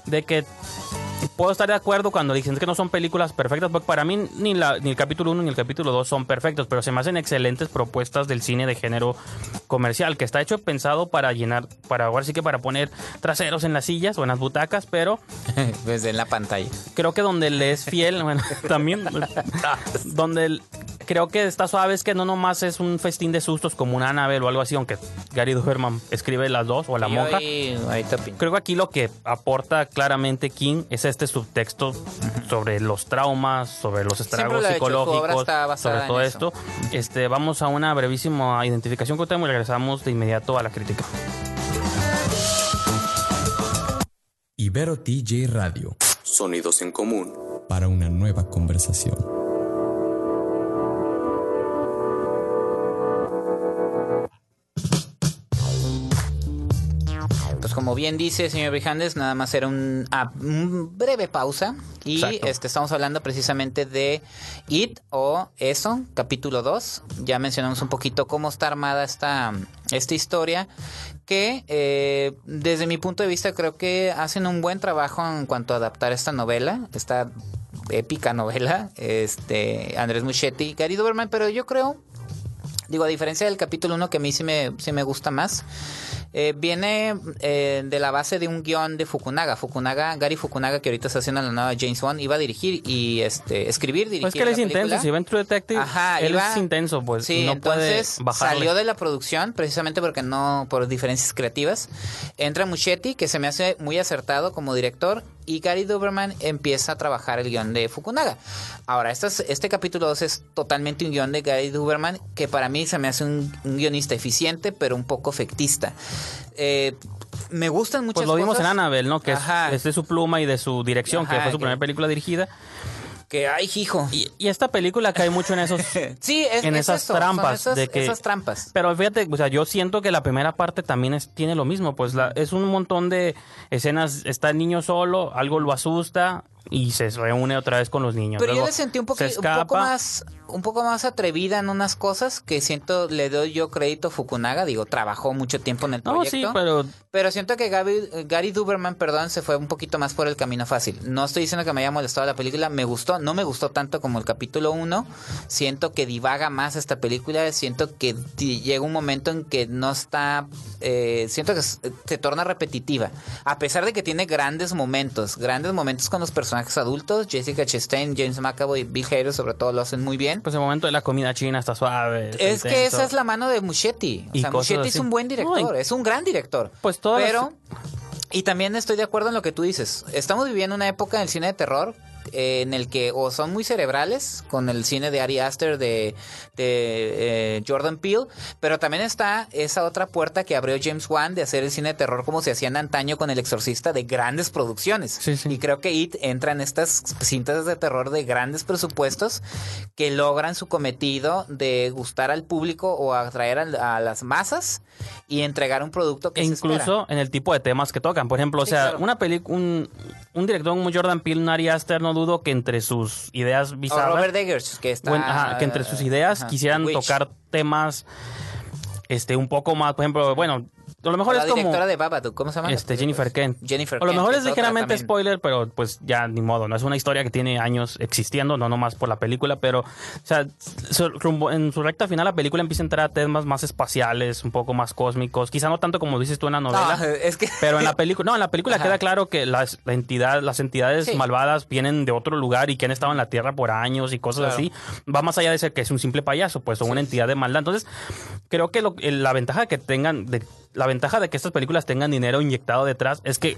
Speaker 4: de que puedo estar de acuerdo cuando dicen que no son películas perfectas, porque para mí ni, la, ni el capítulo 1 ni el capítulo 2 son perfectos, pero se me hacen excelentes propuestas del cine de género comercial, que está hecho pensado para llenar, para ahora sí que para poner traseros en las sillas o en las butacas, pero
Speaker 3: Desde en la pantalla.
Speaker 4: creo que donde le es fiel, bueno, también, donde el- creo que está suave es que no nomás es un festín de sustos como una Annabelle o algo así, aunque Gary Duherman escribe las dos, o La Monja. Creo que aquí lo que aporta claramente King es este subtexto sobre los traumas, sobre los estragos
Speaker 3: lo hecho,
Speaker 4: psicológicos, sobre todo esto. Este, vamos a una brevísima identificación que tenemos y regresamos de inmediato a la crítica.
Speaker 1: Ibero TJ Radio.
Speaker 6: Sonidos en común.
Speaker 1: Para una nueva conversación.
Speaker 3: Como bien dice señor Brijandes, nada más era un, ah, un breve pausa y
Speaker 4: Exacto.
Speaker 3: este estamos hablando precisamente de It o Eso, capítulo 2. Ya mencionamos un poquito cómo está armada esta, esta historia que eh, desde mi punto de vista creo que hacen un buen trabajo en cuanto a adaptar esta novela, esta épica novela, este Andrés Muschietti y Gary Doberman, pero yo creo Digo, a diferencia del capítulo 1 que a mí sí me, sí me gusta más, eh, viene eh, de la base de un guion de Fukunaga. Fukunaga, Gary Fukunaga, que ahorita está haciendo la nueva James Bond, iba a dirigir y este escribir, dirigir.
Speaker 4: Pues es que él es intenso, si ven True Detective,
Speaker 3: Ajá,
Speaker 4: él
Speaker 3: iba-
Speaker 4: es intenso, pues
Speaker 3: sí,
Speaker 4: no
Speaker 3: entonces
Speaker 4: puede
Speaker 3: salió de la producción precisamente porque no por diferencias creativas. Entra Muschetti, que se me hace muy acertado como director, y Gary Doberman empieza a trabajar el guion de Fukunaga. Ahora, este, es- este capítulo 2 es totalmente un guion de Gary Doberman, que para mí se me hace un, un guionista eficiente, pero un poco efectista. Eh, me gustan muchas
Speaker 4: Pues lo vimos
Speaker 3: cosas.
Speaker 4: en Annabelle, ¿no? Que es, de su pluma y de su dirección, que fue su
Speaker 3: que-
Speaker 4: primera película dirigida.
Speaker 3: Que, ay, hijo.
Speaker 4: Y, y esta película cae mucho en esos...
Speaker 3: Sí, es,
Speaker 4: en
Speaker 3: es
Speaker 4: esas
Speaker 3: eso,
Speaker 4: trampas
Speaker 3: esas,
Speaker 4: de que-
Speaker 3: esas trampas.
Speaker 4: Pero fíjate, o sea, yo siento que la primera parte también es, tiene lo mismo, pues la, es un montón de escenas, está el niño solo, algo lo asusta y se reúne otra vez con los niños.
Speaker 3: Pero yo le sentí un,
Speaker 4: se
Speaker 3: un poco más un poco más atrevida en unas cosas que siento le doy yo crédito a Fukunaga, digo, trabajó mucho tiempo en el
Speaker 4: No,
Speaker 3: proyecto.
Speaker 4: sí, pero
Speaker 3: Pero siento que Gaby- Gary Duberman, perdón, se fue un poquito más por el camino fácil. No estoy diciendo que me haya molestado la película, me gustó, no me gustó tanto como el capítulo 1. Siento que divaga más esta película, siento que llega un momento en que no está, eh, siento que se torna repetitiva. A pesar de que tiene grandes momentos, grandes momentos con los personajes adultos, Jessica Chastain, James McAvoy, Bill Hader sobre todo lo hacen muy bien.
Speaker 4: pues el momento de la comida china está suave. está
Speaker 3: Es que esa es la mano de Muschetti. O
Speaker 4: Y
Speaker 3: sea, Muschetti es un buen director,
Speaker 4: No, y-
Speaker 3: es un gran director.
Speaker 4: Pues las-
Speaker 3: Pero, y también estoy de acuerdo en lo que tú dices. Estamos viviendo una época en el cine de terror eh, en el que o son muy cerebrales con el cine de Ari Aster de, de, eh, Jordan Peele, pero también está esa otra puerta que abrió James Wan de hacer el cine de terror como se hacían antaño con El Exorcista de grandes producciones.
Speaker 4: Sí, sí.
Speaker 3: Y creo que It entra en estas cintas de terror de grandes presupuestos que logran su cometido de gustar al público o atraer a, las masas y entregar un producto que
Speaker 4: E
Speaker 3: se
Speaker 4: incluso en el tipo de temas que tocan. Por ejemplo, o sea,
Speaker 3: claro.
Speaker 4: una película, un, un director como Jordan Peele, un Ari Aster, no dudo que entre sus ideas
Speaker 3: O
Speaker 4: bizarras,
Speaker 3: Robert Eggers, que está...
Speaker 4: bueno, ajá, que entre sus ideas
Speaker 3: ajá,
Speaker 4: quisieran tocar temas este un poco más, por ejemplo, bueno, a lo mejor
Speaker 3: la
Speaker 4: es como
Speaker 3: directora de Babadook, ¿cómo se llama?
Speaker 4: este Jennifer Kent.
Speaker 3: Jennifer
Speaker 4: O lo
Speaker 3: Kent,
Speaker 4: mejor es ligeramente
Speaker 3: también.
Speaker 4: spoiler, pero pues ya ni modo, no es una historia que tiene años existiendo, no nomás por la película, pero o sea, su- rumbo- en su recta final la película empieza a entrar a temas más espaciales, un poco más cósmicos, quizá no tanto como dices tú en la novela.
Speaker 3: No, es que...
Speaker 4: Pero en la película, no, en la película
Speaker 3: Ajá.
Speaker 4: queda claro que las, la entidad, las entidades
Speaker 3: Sí.
Speaker 4: malvadas vienen de otro lugar y que han estado en la Tierra por años y cosas
Speaker 3: Claro.
Speaker 4: así. Va más allá de ser que es un simple payaso, pues son una entidad de maldad. Entonces, creo que lo- el- la ventaja que tengan, de, la ventaja de que estas películas tengan dinero inyectado detrás es que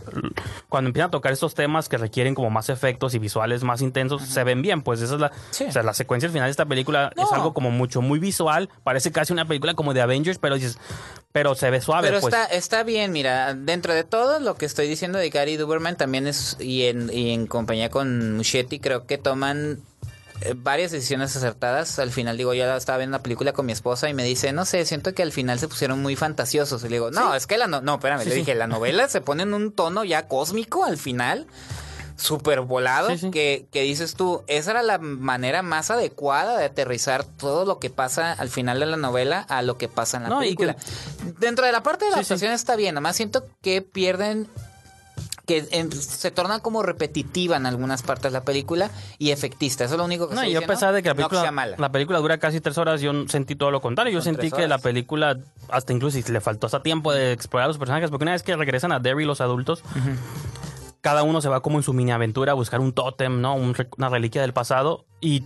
Speaker 4: cuando empiezan a tocar estos temas que requieren como más efectos y visuales más intensos, se ven bien. Pues esa es la,
Speaker 3: Sí.
Speaker 4: o sea, la secuencia al final de esta película es algo como mucho, muy visual. Parece casi una película como de Avengers, pero dices, pero se ve suave.
Speaker 3: Pero
Speaker 4: pues.
Speaker 3: está, está bien, mira, dentro de todo lo que estoy diciendo de Gary Duberman también es, y en, y en compañía con Muschietti, creo que toman varias decisiones acertadas. Al final, digo, yo estaba viendo una película con mi esposa y me dice, no sé, siento que al final se pusieron muy fantasiosos. Y le digo, no, es que la no, no, espérame, le dije, la novela se pone en un tono ya cósmico al final. Súper volado. Que, que dices tú, esa era la manera más adecuada de aterrizar todo lo que pasa al final de la novela a lo que pasa en la
Speaker 4: No, y que-
Speaker 3: película. Dentro de la parte de la adaptación está bien, nomás siento que pierden que en- se torna como repetitiva en algunas partes la película y efectista. Eso es lo único que
Speaker 4: No,
Speaker 3: estoy
Speaker 4: y yo a pesar de que la
Speaker 3: No
Speaker 4: película,
Speaker 3: mala.
Speaker 4: la película dura casi tres horas, yo sentí todo lo contrario. Yo
Speaker 3: Son
Speaker 4: sentí que la película, hasta incluso si le faltó hasta tiempo de explorar a los personajes, porque una vez que regresan a Derry los adultos, cada uno se va como en su mini aventura a buscar un tótem, ¿no? Un una reliquia del pasado y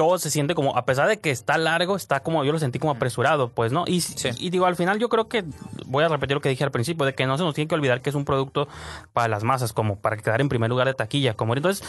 Speaker 4: todo se siente como, a pesar de que está largo, está como, yo lo sentí como apresurado, pues, ¿no? Y,
Speaker 3: Sí.
Speaker 4: y digo, al final yo creo que, voy a repetir lo que dije al principio, de que no se nos tiene que olvidar que es un producto para las masas, como para quedar en primer lugar de taquilla, como entonces,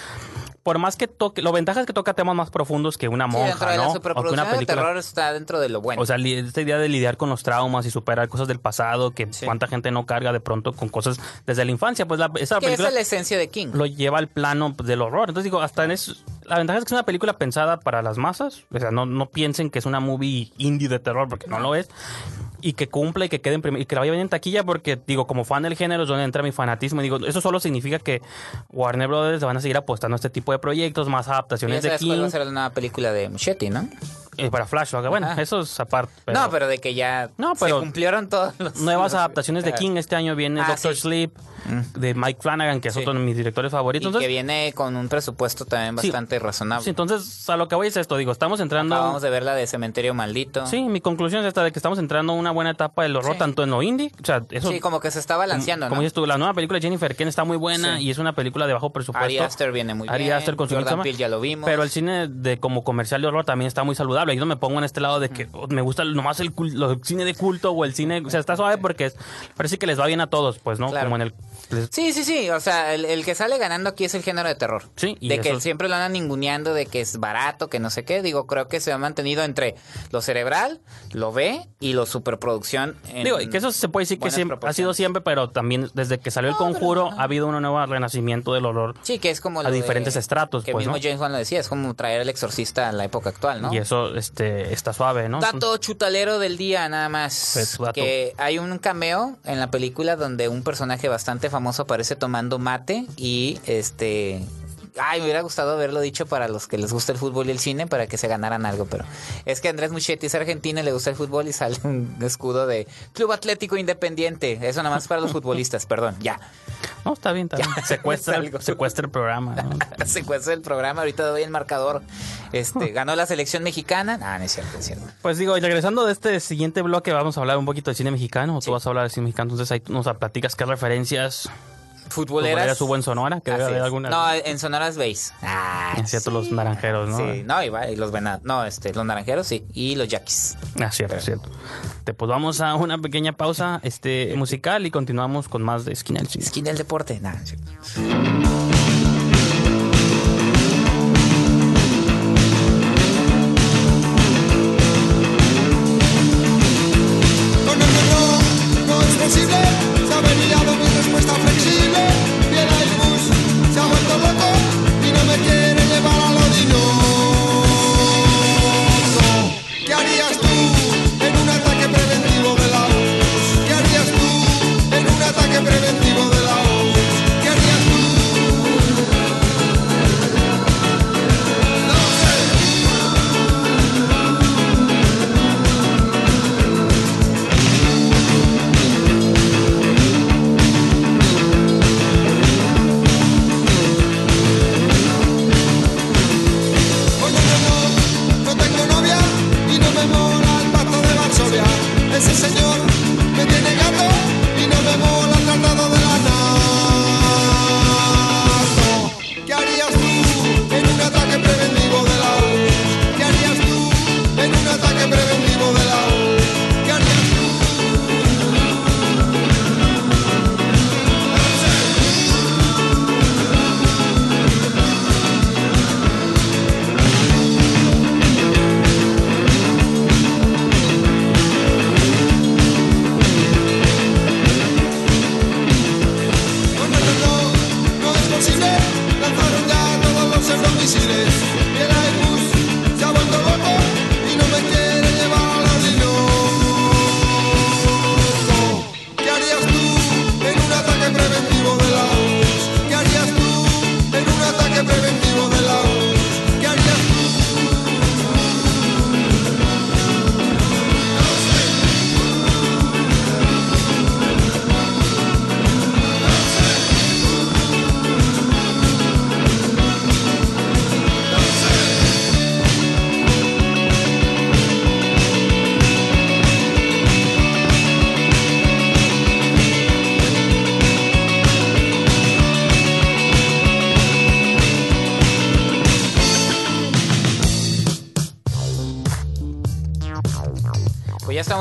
Speaker 4: por más que toque, lo ventaja es que toca temas más profundos que una
Speaker 3: Sí,
Speaker 4: monja,
Speaker 3: de la
Speaker 4: ¿no? O que una
Speaker 3: de
Speaker 4: película.
Speaker 3: terror está dentro de lo bueno.
Speaker 4: O sea, esta idea de lidiar con los traumas y superar cosas del pasado, que
Speaker 3: Sí.
Speaker 4: cuánta gente no carga de pronto con cosas desde la infancia, pues la, esa película
Speaker 3: es la esencia de King.
Speaker 4: lo lleva al plano pues, del horror. Entonces digo, hasta en eso, la ventaja es que es una película pensada para las masas, o sea, no, no piensen que es una movie indie de terror, porque no lo es. Y que cumpla y que quede en prim- y que la vaya bien en taquilla, porque digo, como fan del género es donde entra mi fanatismo. Y digo, eso solo significa que Warner Brothers van a seguir apostando a este tipo de proyectos, más adaptaciones de
Speaker 3: sabes cuál va
Speaker 4: King
Speaker 3: a ser la nueva película de Muschetti, ¿no?
Speaker 4: Eh, para Flash. Bueno,
Speaker 3: Ajá.
Speaker 4: eso es aparte. pero-
Speaker 3: no, pero de que ya
Speaker 4: No,
Speaker 3: se cumplieron todos los...
Speaker 4: Nuevas adaptaciones de. King. Este año viene
Speaker 3: Ah,
Speaker 4: Doctor
Speaker 3: sí.
Speaker 4: Sleep, de Mike Flanagan, que es
Speaker 3: Sí.
Speaker 4: otro de mis directores favoritos.
Speaker 3: Y
Speaker 4: Entonces,
Speaker 3: que viene con un presupuesto también
Speaker 4: Sí.
Speaker 3: bastante razonable.
Speaker 4: sí, entonces, a lo que voy es esto. Digo, estamos entrando...
Speaker 3: Acabamos de ver la de Cementerio Maldito.
Speaker 4: Sí, mi conclusión es esta de que estamos entrando en una buena etapa del horror,
Speaker 3: Sí.
Speaker 4: tanto en lo indie, o sea, eso...
Speaker 3: Sí, como que se está balanceando,
Speaker 4: como
Speaker 3: ¿no?
Speaker 4: dices tú, la nueva película de Jennifer Kent está muy buena
Speaker 3: Sí.
Speaker 4: y es una película de bajo presupuesto.
Speaker 3: Ari Aster viene muy
Speaker 4: Ari
Speaker 3: bien.
Speaker 4: Aster con su
Speaker 3: Jordan
Speaker 4: Midsommar.
Speaker 3: Peele ya lo vimos.
Speaker 4: Pero el cine de como comercial de horror también está muy saludable. Yo no me pongo en este lado de que oh, me gusta nomás el, el cine de culto o el cine... O sea, está suave porque es- parece que les va bien a todos, pues, ¿no?
Speaker 3: Claro.
Speaker 4: Como en el...
Speaker 3: Sí, sí, sí. O sea, el, el que sale ganando aquí es el género de terror.
Speaker 4: Sí, y
Speaker 3: de que siempre lo andan ninguneando, de que es barato, que no sé qué. Digo, creo que se ha mantenido entre lo cerebral, lo B y lo superproducción. en
Speaker 4: Digo, y que eso se puede decir que siempre, ha sido siempre, pero también desde que salió el
Speaker 3: No, pero-
Speaker 4: conjuro ha habido un nuevo renacimiento del horror.
Speaker 3: Sí, que es como
Speaker 4: a
Speaker 3: de-
Speaker 4: diferentes estratos,
Speaker 3: Que
Speaker 4: pues,
Speaker 3: mismo
Speaker 4: ¿no?
Speaker 3: James Wan lo decía, es como traer el exorcista a la época actual, ¿no?
Speaker 4: Y eso este, está suave, ¿no?
Speaker 3: Dato chutalero del día, nada más.
Speaker 4: Pues.
Speaker 3: Que hay un cameo en la película donde un personaje bastante famoso aparece tomando mate y este. Ay, me hubiera gustado haberlo dicho para los que les gusta el fútbol y el cine para que se ganaran algo, pero es que Andrés Muchetti es argentino y le gusta el fútbol y sale un escudo de Club Atlético Independiente. Eso nada más para los futbolistas, perdón, ya.
Speaker 4: No, está bien, está bien. Secuestra, el, secuestra el programa. ¿no?
Speaker 3: Secuestra el programa, ahorita doy el marcador. Este, ganó la selección mexicana. No, no es cierto, es cierto.
Speaker 4: Pues digo, y regresando de este siguiente bloque, vamos a hablar un poquito de cine mexicano. O
Speaker 3: Sí.
Speaker 4: tú vas a hablar de cine mexicano, entonces ahí nos platicas qué referencias
Speaker 3: Futboleras.
Speaker 4: futboleras hubo en Sonora. Que debe haber
Speaker 3: es.
Speaker 4: alguna.
Speaker 3: No, en Sonoras Base. Ah,
Speaker 4: Es cierto, los naranjeros, ¿no?
Speaker 3: Sí, no, y, va- y los venados. No, este, los naranjeros sí. Y los yaquis.
Speaker 4: Ah, cierto, cierto. Te, pues vamos a una pequeña pausa este, musical y continuamos con más de Esquina del Cine.
Speaker 3: Esquina del deporte. Nada, es cierto.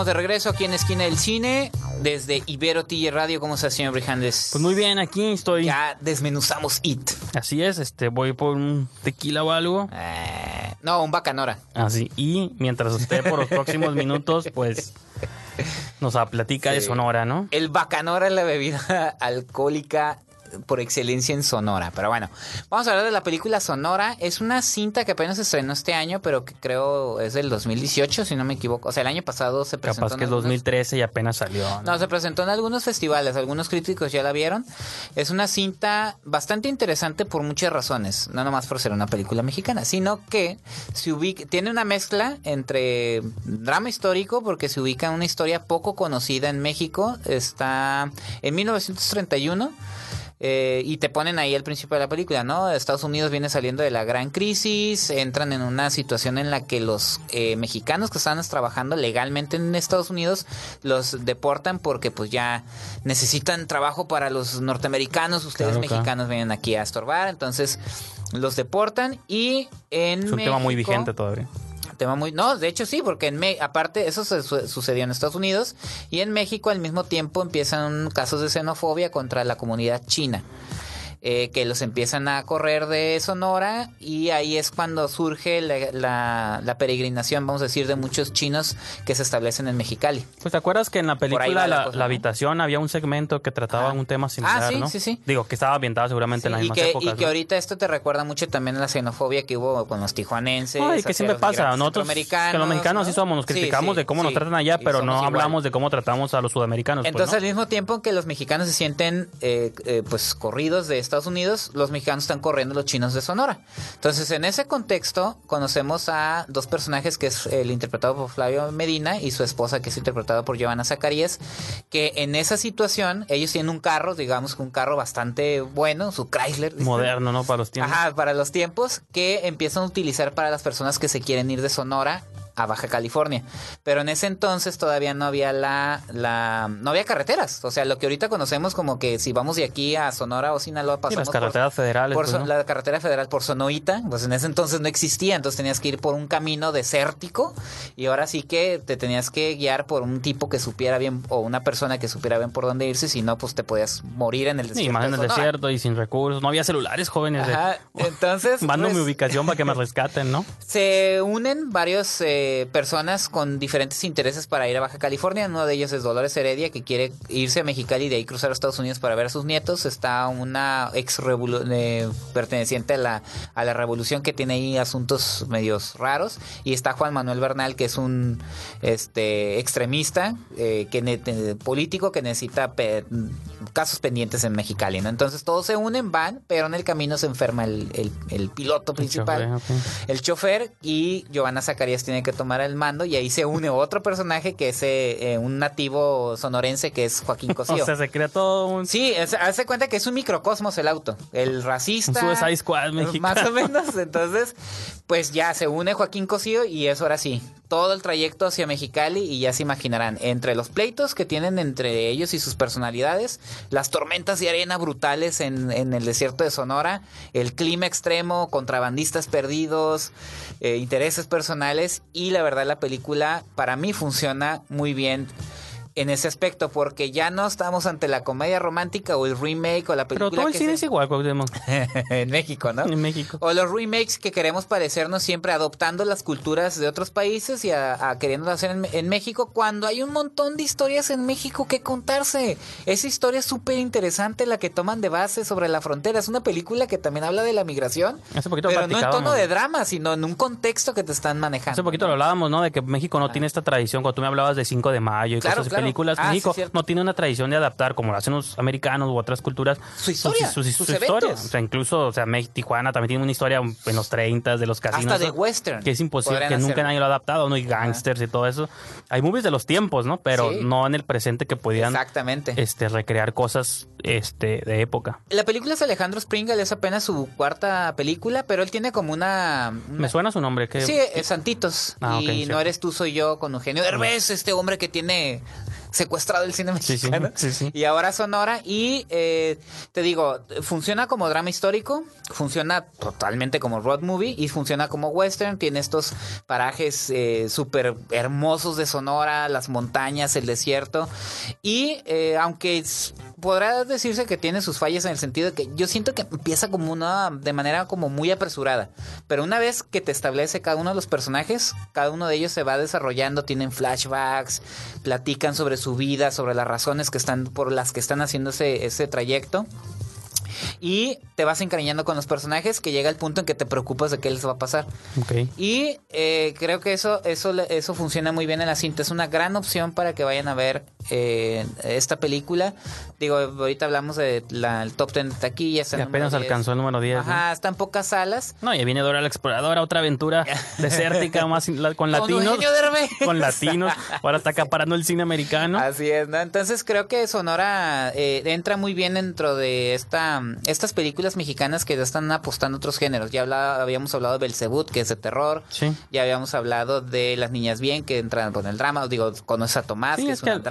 Speaker 3: Estamos de regreso aquí en Esquina del Cine, desde Ibero TJ Radio. ¿Cómo está, señor Brijandes?
Speaker 4: Pues muy bien, aquí estoy.
Speaker 3: Ya desmenuzamos It.
Speaker 4: Así es, este, voy por un tequila o algo.
Speaker 3: Eh, no, un bacanora.
Speaker 4: Así. Y mientras usted por los próximos minutos, pues nos platica de. Sonora, ¿no?
Speaker 3: El bacanora es la bebida alcohólica por excelencia en Sonora. Pero bueno, vamos a hablar de la película Sonora. Es una cinta que apenas se estrenó este año, pero que creo es del 2018, si no me equivoco. O sea, el año pasado se presentó.
Speaker 4: Capaz que es
Speaker 3: algunos-
Speaker 4: 2013 y apenas salió. ¿no?
Speaker 3: No, se presentó en algunos festivales, algunos críticos ya la vieron. Es una cinta bastante interesante por muchas razones, no nomás por ser una película mexicana, sino que se ubica, tiene una mezcla entre drama histórico, porque se ubica en una historia poco conocida en México, está en 1931. Eh, y te ponen ahí al principio de la película, ¿no? Estados Unidos viene saliendo de la gran crisis, entran en una situación en la que los eh, mexicanos que estaban trabajando legalmente en Estados Unidos los deportan porque pues ya necesitan trabajo para los norteamericanos, ustedes
Speaker 4: Claro, claro.
Speaker 3: mexicanos vienen aquí a estorbar, entonces los deportan y en
Speaker 4: Es un tema muy vigente todavía.
Speaker 3: Tema muy no de hecho sí porque en Me- aparte eso se su- sucedió en Estados Unidos y en México al mismo tiempo empiezan casos de xenofobia contra la comunidad china eh, que los empiezan a correr de Sonora y ahí es cuando surge la, la- la peregrinación vamos a decir de muchos chinos que se establecen en Mexicali
Speaker 4: Pues te acuerdas que en la película
Speaker 3: la
Speaker 4: la,
Speaker 3: cosa,
Speaker 4: la
Speaker 3: ¿no?
Speaker 4: habitación había un segmento que trataba un tema similar,
Speaker 3: Ah, sí,
Speaker 4: ¿no?
Speaker 3: sí, sí.
Speaker 4: Digo, que estaba ambientado seguramente en las
Speaker 3: y
Speaker 4: mismas
Speaker 3: que,
Speaker 4: épocas.
Speaker 3: y que
Speaker 4: ¿no?
Speaker 3: ahorita esto te recuerda mucho también a la xenofobia que hubo con los tijuanenses.
Speaker 4: Ay, que siempre
Speaker 3: los
Speaker 4: pasa. Nosotros, que los mexicanos
Speaker 3: ¿no?
Speaker 4: sí somos, nos criticamos de cómo nos tratan allá, pero no hablamos de cómo tratamos a los sudamericanos. pues,
Speaker 3: Entonces, al mismo tiempo que los mexicanos se sienten eh, eh, pues corridos de Estados Unidos, los mexicanos están corriendo los chinos de Sonora. Entonces, en ese contexto, conocemos a dos personajes que es el interpretado por Flavio Medina y su esposa, que es interpretada por Giovanna Zacarías, que en esa situación, ellos tienen un carro, digamos que un carro bastante bueno, su Chrysler.
Speaker 4: Moderno, ¿no? Para los tiempos.
Speaker 3: Ajá, para los tiempos que empiezan a utilizar para las personas que se quieren ir de Sonora a Baja California. Pero en ese entonces todavía no había la, la no había carreteras. O sea, lo que ahorita conocemos como que si vamos de aquí a Sonora o Sinaloa pasamos
Speaker 4: las carreteras
Speaker 3: por,
Speaker 4: federales.
Speaker 3: por
Speaker 4: pues,
Speaker 3: la carretera federal por Sonoita, pues en ese entonces no existía, entonces tenías que ir por un camino desértico y ahora sí que te tenías que guiar por un tipo que supiera bien o una persona que supiera bien por dónde irse, si no pues te podías morir en el desierto.
Speaker 4: más en el desierto y sin recursos. No había celulares jóvenes. de-
Speaker 3: entonces
Speaker 4: Mando
Speaker 3: pues,
Speaker 4: mi ubicación para que me rescaten, ¿no?
Speaker 3: se unen varias eh, personas con diferentes intereses para ir a Baja California. Uno de ellos es Dolores Heredia, que quiere irse a Mexicali y de ahí cruzar a Estados Unidos para ver a sus nietos. Está una ex eh, perteneciente a la, a la revolución que tiene ahí asuntos medios raros. Y está Juan Manuel Bernal, que es un este extremista eh, que político que necesita pe- casos pendientes en Mexicali. ¿no? Entonces todos se unen, van, pero en el camino se enferma el, el- el piloto principal
Speaker 4: chofer, ok.
Speaker 3: el chofer y Giovanna Zacarías tiene que tomar el mando y ahí se une otro personaje que es eh, eh, un nativo sonorense que es Joaquín Cosío.
Speaker 4: O sea, se crea todo un...
Speaker 3: Sí, es- hace cuenta que es un microcosmos el auto. El racista.
Speaker 4: Un Suicide Squad mexicano.
Speaker 3: Más o menos. Entonces, pues ya se une Joaquín Cosío y eso ahora sí. Todo el trayecto hacia Mexicali y ya se imaginarán. Entre los pleitos que tienen entre ellos y sus personalidades, las tormentas de arena brutales en, el desierto de Sonora, el clima extremo, contrabandistas perdidos, eh, intereses personales y la verdad la película para mí funciona muy bien en ese aspecto porque ya no estamos ante la comedia romántica o el remake o la
Speaker 4: Pero
Speaker 3: película
Speaker 4: todo el cine
Speaker 3: se-
Speaker 4: es igual, Cuauhtémoc.
Speaker 3: en México, ¿no?
Speaker 4: En México.
Speaker 3: O los remakes que queremos parecernos siempre adoptando las culturas de otros países y a, a queriendo hacer en, en México cuando hay un montón de historias en México que contarse. Esa historia es súper interesante la que toman de base sobre la frontera. Es una película que también habla de la migración,
Speaker 4: Hace poquito
Speaker 3: pero no en tono de drama, sino en un contexto que te están manejando.
Speaker 4: Hace poquito lo hablábamos, ¿no? De que México no tiene esta tradición. Cuando tú me hablabas de 5 de mayo y
Speaker 3: Claro,
Speaker 4: cosas de
Speaker 3: claro.
Speaker 4: películas,
Speaker 3: Ah,
Speaker 4: México no tiene una tradición de adaptar, como lo hacen los americanos u otras culturas,
Speaker 3: Su historia,
Speaker 4: sus, sus-
Speaker 3: sus
Speaker 4: su historia. O sea, incluso, o sea, México, Tijuana también tiene una historia en los 30 de los casinos.
Speaker 3: Hasta de western.
Speaker 4: Que es imposible, que nunca
Speaker 3: hacerlo.
Speaker 4: nadie lo ha adaptado, ¿no? Y gangsters y todo eso. Hay movies de los tiempos, ¿no? Pero
Speaker 3: Sí.
Speaker 4: no en el presente que pudieran
Speaker 3: Exactamente.
Speaker 4: este, recrear cosas este, de época.
Speaker 3: La película es Alejandro Springle, es apenas su cuarta película, pero él tiene como una... una-
Speaker 4: Me suena su nombre. que
Speaker 3: Sí, es Santitos.
Speaker 4: Ah,
Speaker 3: y no eres tú, soy yo, con Eugenio Derbez, este hombre que tiene secuestrado el cine
Speaker 4: sí,
Speaker 3: mexicano.
Speaker 4: sí, sí.
Speaker 3: Y ahora Sonora. Y eh, te digo, funciona como drama histórico, funciona totalmente como road movie y funciona como western. Tiene estos parajes eh, súper hermosos de Sonora, las montañas, el desierto. Y eh, aunque podrá decirse que tiene sus fallas en el sentido de que yo siento que empieza como una de manera como muy apresurada. Pero una vez que te establece cada uno de los personajes, cada uno de ellos se va desarrollando, tienen flashbacks, platican sobre su vida, sobre las razones que están por las que están haciendo ese, ese trayecto. Y te vas encariñando con los personajes que llega el punto en que te preocupas de qué les va a pasar. Y eh, creo que eso, eso, eso funciona muy bien en la cinta. Es una gran opción para que vayan a ver eh, esta película. Digo, ahorita hablamos del top 10 de taquilla.
Speaker 4: Y apenas
Speaker 3: 10.
Speaker 4: alcanzó el número 10. ¿no?
Speaker 3: Ajá, está en pocas salas.
Speaker 4: No, y viene Dora la Exploradora, otra aventura desértica más la- con latinos. Con latinos. Ahora está acaparando el cine americano.
Speaker 3: Así es, ¿no? Entonces creo que Sonora eh, entra muy bien dentro de esta estas películas mexicanas que ya están apostando a otros géneros. Ya habla- habíamos hablado de Belzebut, que es de terror.
Speaker 4: Sí.
Speaker 3: Ya habíamos hablado de Las Niñas Bien, que entran con el drama. Digo, conoces a Tomás,
Speaker 4: Sí,
Speaker 3: que
Speaker 4: es
Speaker 3: es,
Speaker 4: que
Speaker 3: una
Speaker 4: al,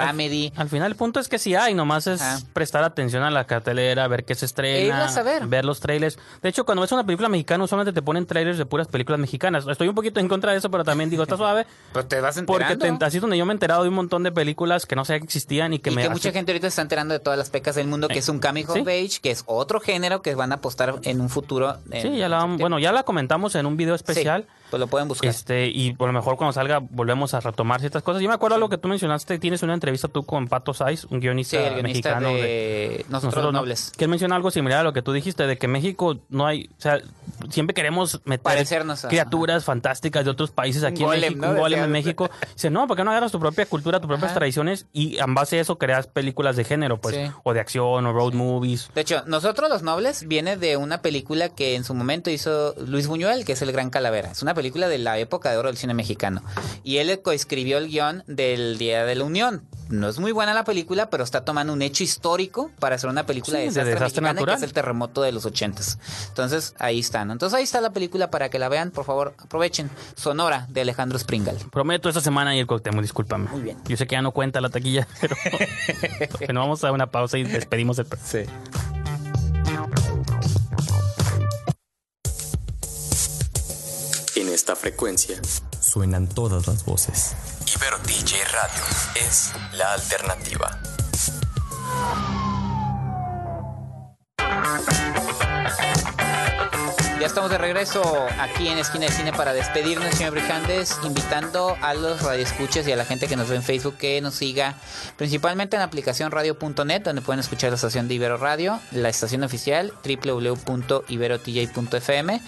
Speaker 4: al final el punto es que sí hay, nomás es prestar atención a la cartelera, ver qué se estrena,
Speaker 3: a ver.
Speaker 4: los trailers. De hecho, cuando ves una película mexicana, usualmente te ponen trailers de puras películas mexicanas. Estoy un poquito en contra de eso, pero también digo, está suave.
Speaker 3: Pero te vas
Speaker 4: Porque
Speaker 3: enterando.
Speaker 4: te- así es donde yo me he enterado de un montón de películas que no sabía que existían y que
Speaker 3: y
Speaker 4: me
Speaker 3: que
Speaker 4: hace-
Speaker 3: mucha gente ahorita se está enterando de todas las pecas del mundo, que es un coming of
Speaker 4: Sí.
Speaker 3: age, que es otro género que van a apostar en un futuro. en-
Speaker 4: Sí, ya la,
Speaker 3: en
Speaker 4: bueno, ya la comentamos en un video
Speaker 3: Sí,
Speaker 4: especial.
Speaker 3: Pues lo pueden buscar.
Speaker 4: Este, y a lo mejor cuando salga volvemos a retomar ciertas cosas. Yo me acuerdo algo que tú mencionaste, tienes una entrevista tú con Pato Saiz, un
Speaker 3: sí,
Speaker 4: guionista,
Speaker 3: el guionista
Speaker 4: mexicano
Speaker 3: de, Nosotros,
Speaker 4: no-
Speaker 3: Nobles.
Speaker 4: que él menciona algo similar a lo que tú dijiste, de que México no hay, o sea, siempre queremos meter
Speaker 3: Parecernos a-
Speaker 4: criaturas fantásticas de otros países aquí
Speaker 3: golem,
Speaker 4: en México,
Speaker 3: ¿no?
Speaker 4: un golem en. México. Dice, no, ¿por qué no agarras tu propia cultura, tus propias
Speaker 3: Ajá.
Speaker 4: tradiciones y en base a eso creas películas de género, pues,
Speaker 3: Sí.
Speaker 4: o de acción, o road movies?
Speaker 3: De hecho, Nosotros los Nobles viene de una película que en su momento hizo Luis Buñuel, que es El Gran Calavera. Es una película de la época de oro del cine mexicano. Y él coescribió el guion del Día de la Unión. No es muy buena la película, pero está tomando un hecho histórico para hacer una película
Speaker 4: Sí,
Speaker 3: de
Speaker 4: de
Speaker 3: desastre,
Speaker 4: desastre
Speaker 3: mexicana,
Speaker 4: natural.
Speaker 3: que es el terremoto de los ochentas. Entonces, ahí están. Entonces, ahí está la película para que la vean. Por favor, aprovechen. Sonora, de Alejandro Springal.
Speaker 4: Prometo esta semana ir Cuauhtémoc, discúlpame.
Speaker 3: Muy bien.
Speaker 4: Yo sé que ya no cuenta la taquilla, pero bueno, vamos a dar una pausa y despedimos el...
Speaker 3: Sí.
Speaker 1: Esta frecuencia suenan todas las voces. Ibero DJ Radio es la alternativa.
Speaker 3: Ya estamos de regreso aquí en Esquina de Cine para despedirnos, señor Brijandes, invitando a los radioescuchas y a la gente que nos ve en Facebook que nos siga principalmente en la aplicación radio.net, donde pueden escuchar la estación de Ibero Radio, la estación oficial www.iberotj.fm,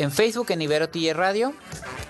Speaker 3: en Facebook en Ibero TJ Radio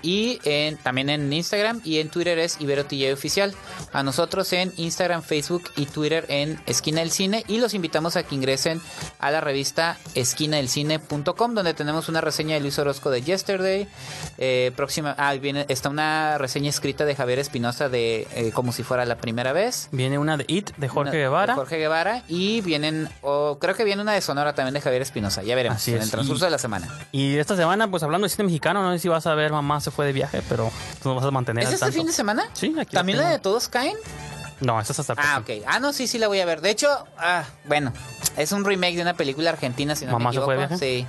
Speaker 3: y en, también en Instagram y en Twitter es Ibero TJ Oficial. A nosotros en Instagram, Facebook y Twitter en Esquina del Cine y los invitamos a que ingresen a la revista esquinadelcine.com donde tenemos una reseña de Luis Orozco de Yesterday. Eh, próxima, ah, viene, está una reseña escrita de Javier Espinosa de eh, Como si fuera la primera vez.
Speaker 4: Viene una de It, de Jorge
Speaker 3: Una- de
Speaker 4: Guevara.
Speaker 3: Jorge Guevara y vienen, o creo que viene una de Sonora también de Javier Espinosa. Ya veremos
Speaker 4: Así
Speaker 3: en
Speaker 4: es,
Speaker 3: el transcurso
Speaker 4: y-
Speaker 3: de la semana.
Speaker 4: Y esta semana, pues hablando de cine mexicano, no sé si vas a ver, mamá se fue de viaje, pero tú nos vas a mantener
Speaker 3: ¿Es
Speaker 4: al
Speaker 3: este
Speaker 4: tanto.
Speaker 3: fin de semana?
Speaker 4: Sí, aquí
Speaker 3: ¿También la de Todos Caen?
Speaker 4: No, esa es hasta
Speaker 3: Ah, ok. Ah, no, sí, sí la voy a ver. De hecho, ah, bueno, es un remake de una película argentina, si no
Speaker 4: ¿Mamá
Speaker 3: me
Speaker 4: se
Speaker 3: equivoco.
Speaker 4: fue de viaje?
Speaker 3: Sí.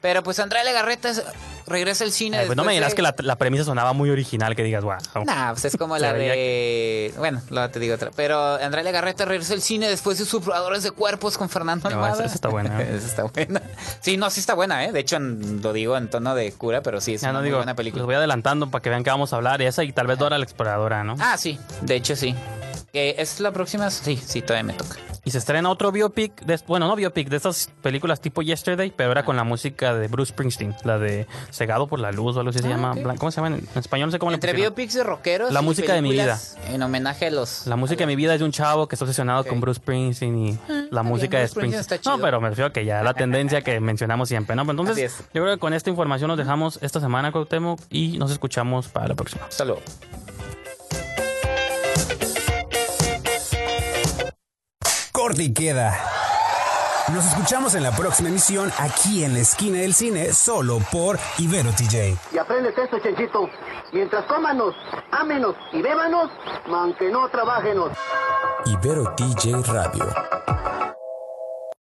Speaker 3: Pero pues Andrea Legarreta es- regresa al cine.
Speaker 4: Ay, pues no me dirás
Speaker 3: de-
Speaker 4: que la, la premisa sonaba muy original, que digas, wow.
Speaker 3: Nah, pues es como la de... Bueno, luego te digo otra. Pero Andrea Legarreta regresa al cine después de Supradores de Cuerpos con Fernando
Speaker 4: No,
Speaker 3: Almada.
Speaker 4: esa- esa está buena.
Speaker 3: esa está buena. Sí, no, sí está buena, ¿eh? De hecho, en- lo digo en tono de cura, pero sí, es
Speaker 4: Ya
Speaker 3: una
Speaker 4: no
Speaker 3: muy
Speaker 4: digo,
Speaker 3: buena
Speaker 4: los
Speaker 3: película.
Speaker 4: voy adelantando para que vean que vamos a hablar. Y esa y tal vez Dora la Exploradora, ¿no?
Speaker 3: Ah, sí. De hecho, sí. Es la próxima... Sí, sí, todavía me toca.
Speaker 4: Y se estrena otro biopic, de, bueno, no biopic, de estas películas tipo Yesterday, pero ahora con la música de Bruce Springsteen, la de Cegado por la Luz o algo así se
Speaker 3: Ah,
Speaker 4: llama. ¿Cómo se llama en, en español? No sé cómo
Speaker 3: Entre
Speaker 4: le
Speaker 3: biopics de rockeros.
Speaker 4: La
Speaker 3: y
Speaker 4: música de mi
Speaker 3: películas En homenaje a los.
Speaker 4: La música de mi vida es de un chavo que está obsesionado con Bruce Springsteen y la música
Speaker 3: bien,
Speaker 4: de
Speaker 3: Springsteen está
Speaker 4: Springsteen. No,
Speaker 3: chido.
Speaker 4: pero me refiero a que ya la tendencia que mencionamos siempre, ¿no? Pero
Speaker 3: Así
Speaker 4: Entonces,
Speaker 3: es.
Speaker 4: yo creo que con esta información nos dejamos esta semana, Cuauhtémoc, y nos escuchamos para la próxima.
Speaker 3: Hasta luego.
Speaker 2: Corte y queda. Nos escuchamos en la próxima emisión aquí en la esquina del cine, solo por Ibero TJ.
Speaker 7: Y aprendes esto, Chenchito. Mientras cómanos, ámenos y bébanos, man que no trabajenos.
Speaker 1: Ibero TJ Radio.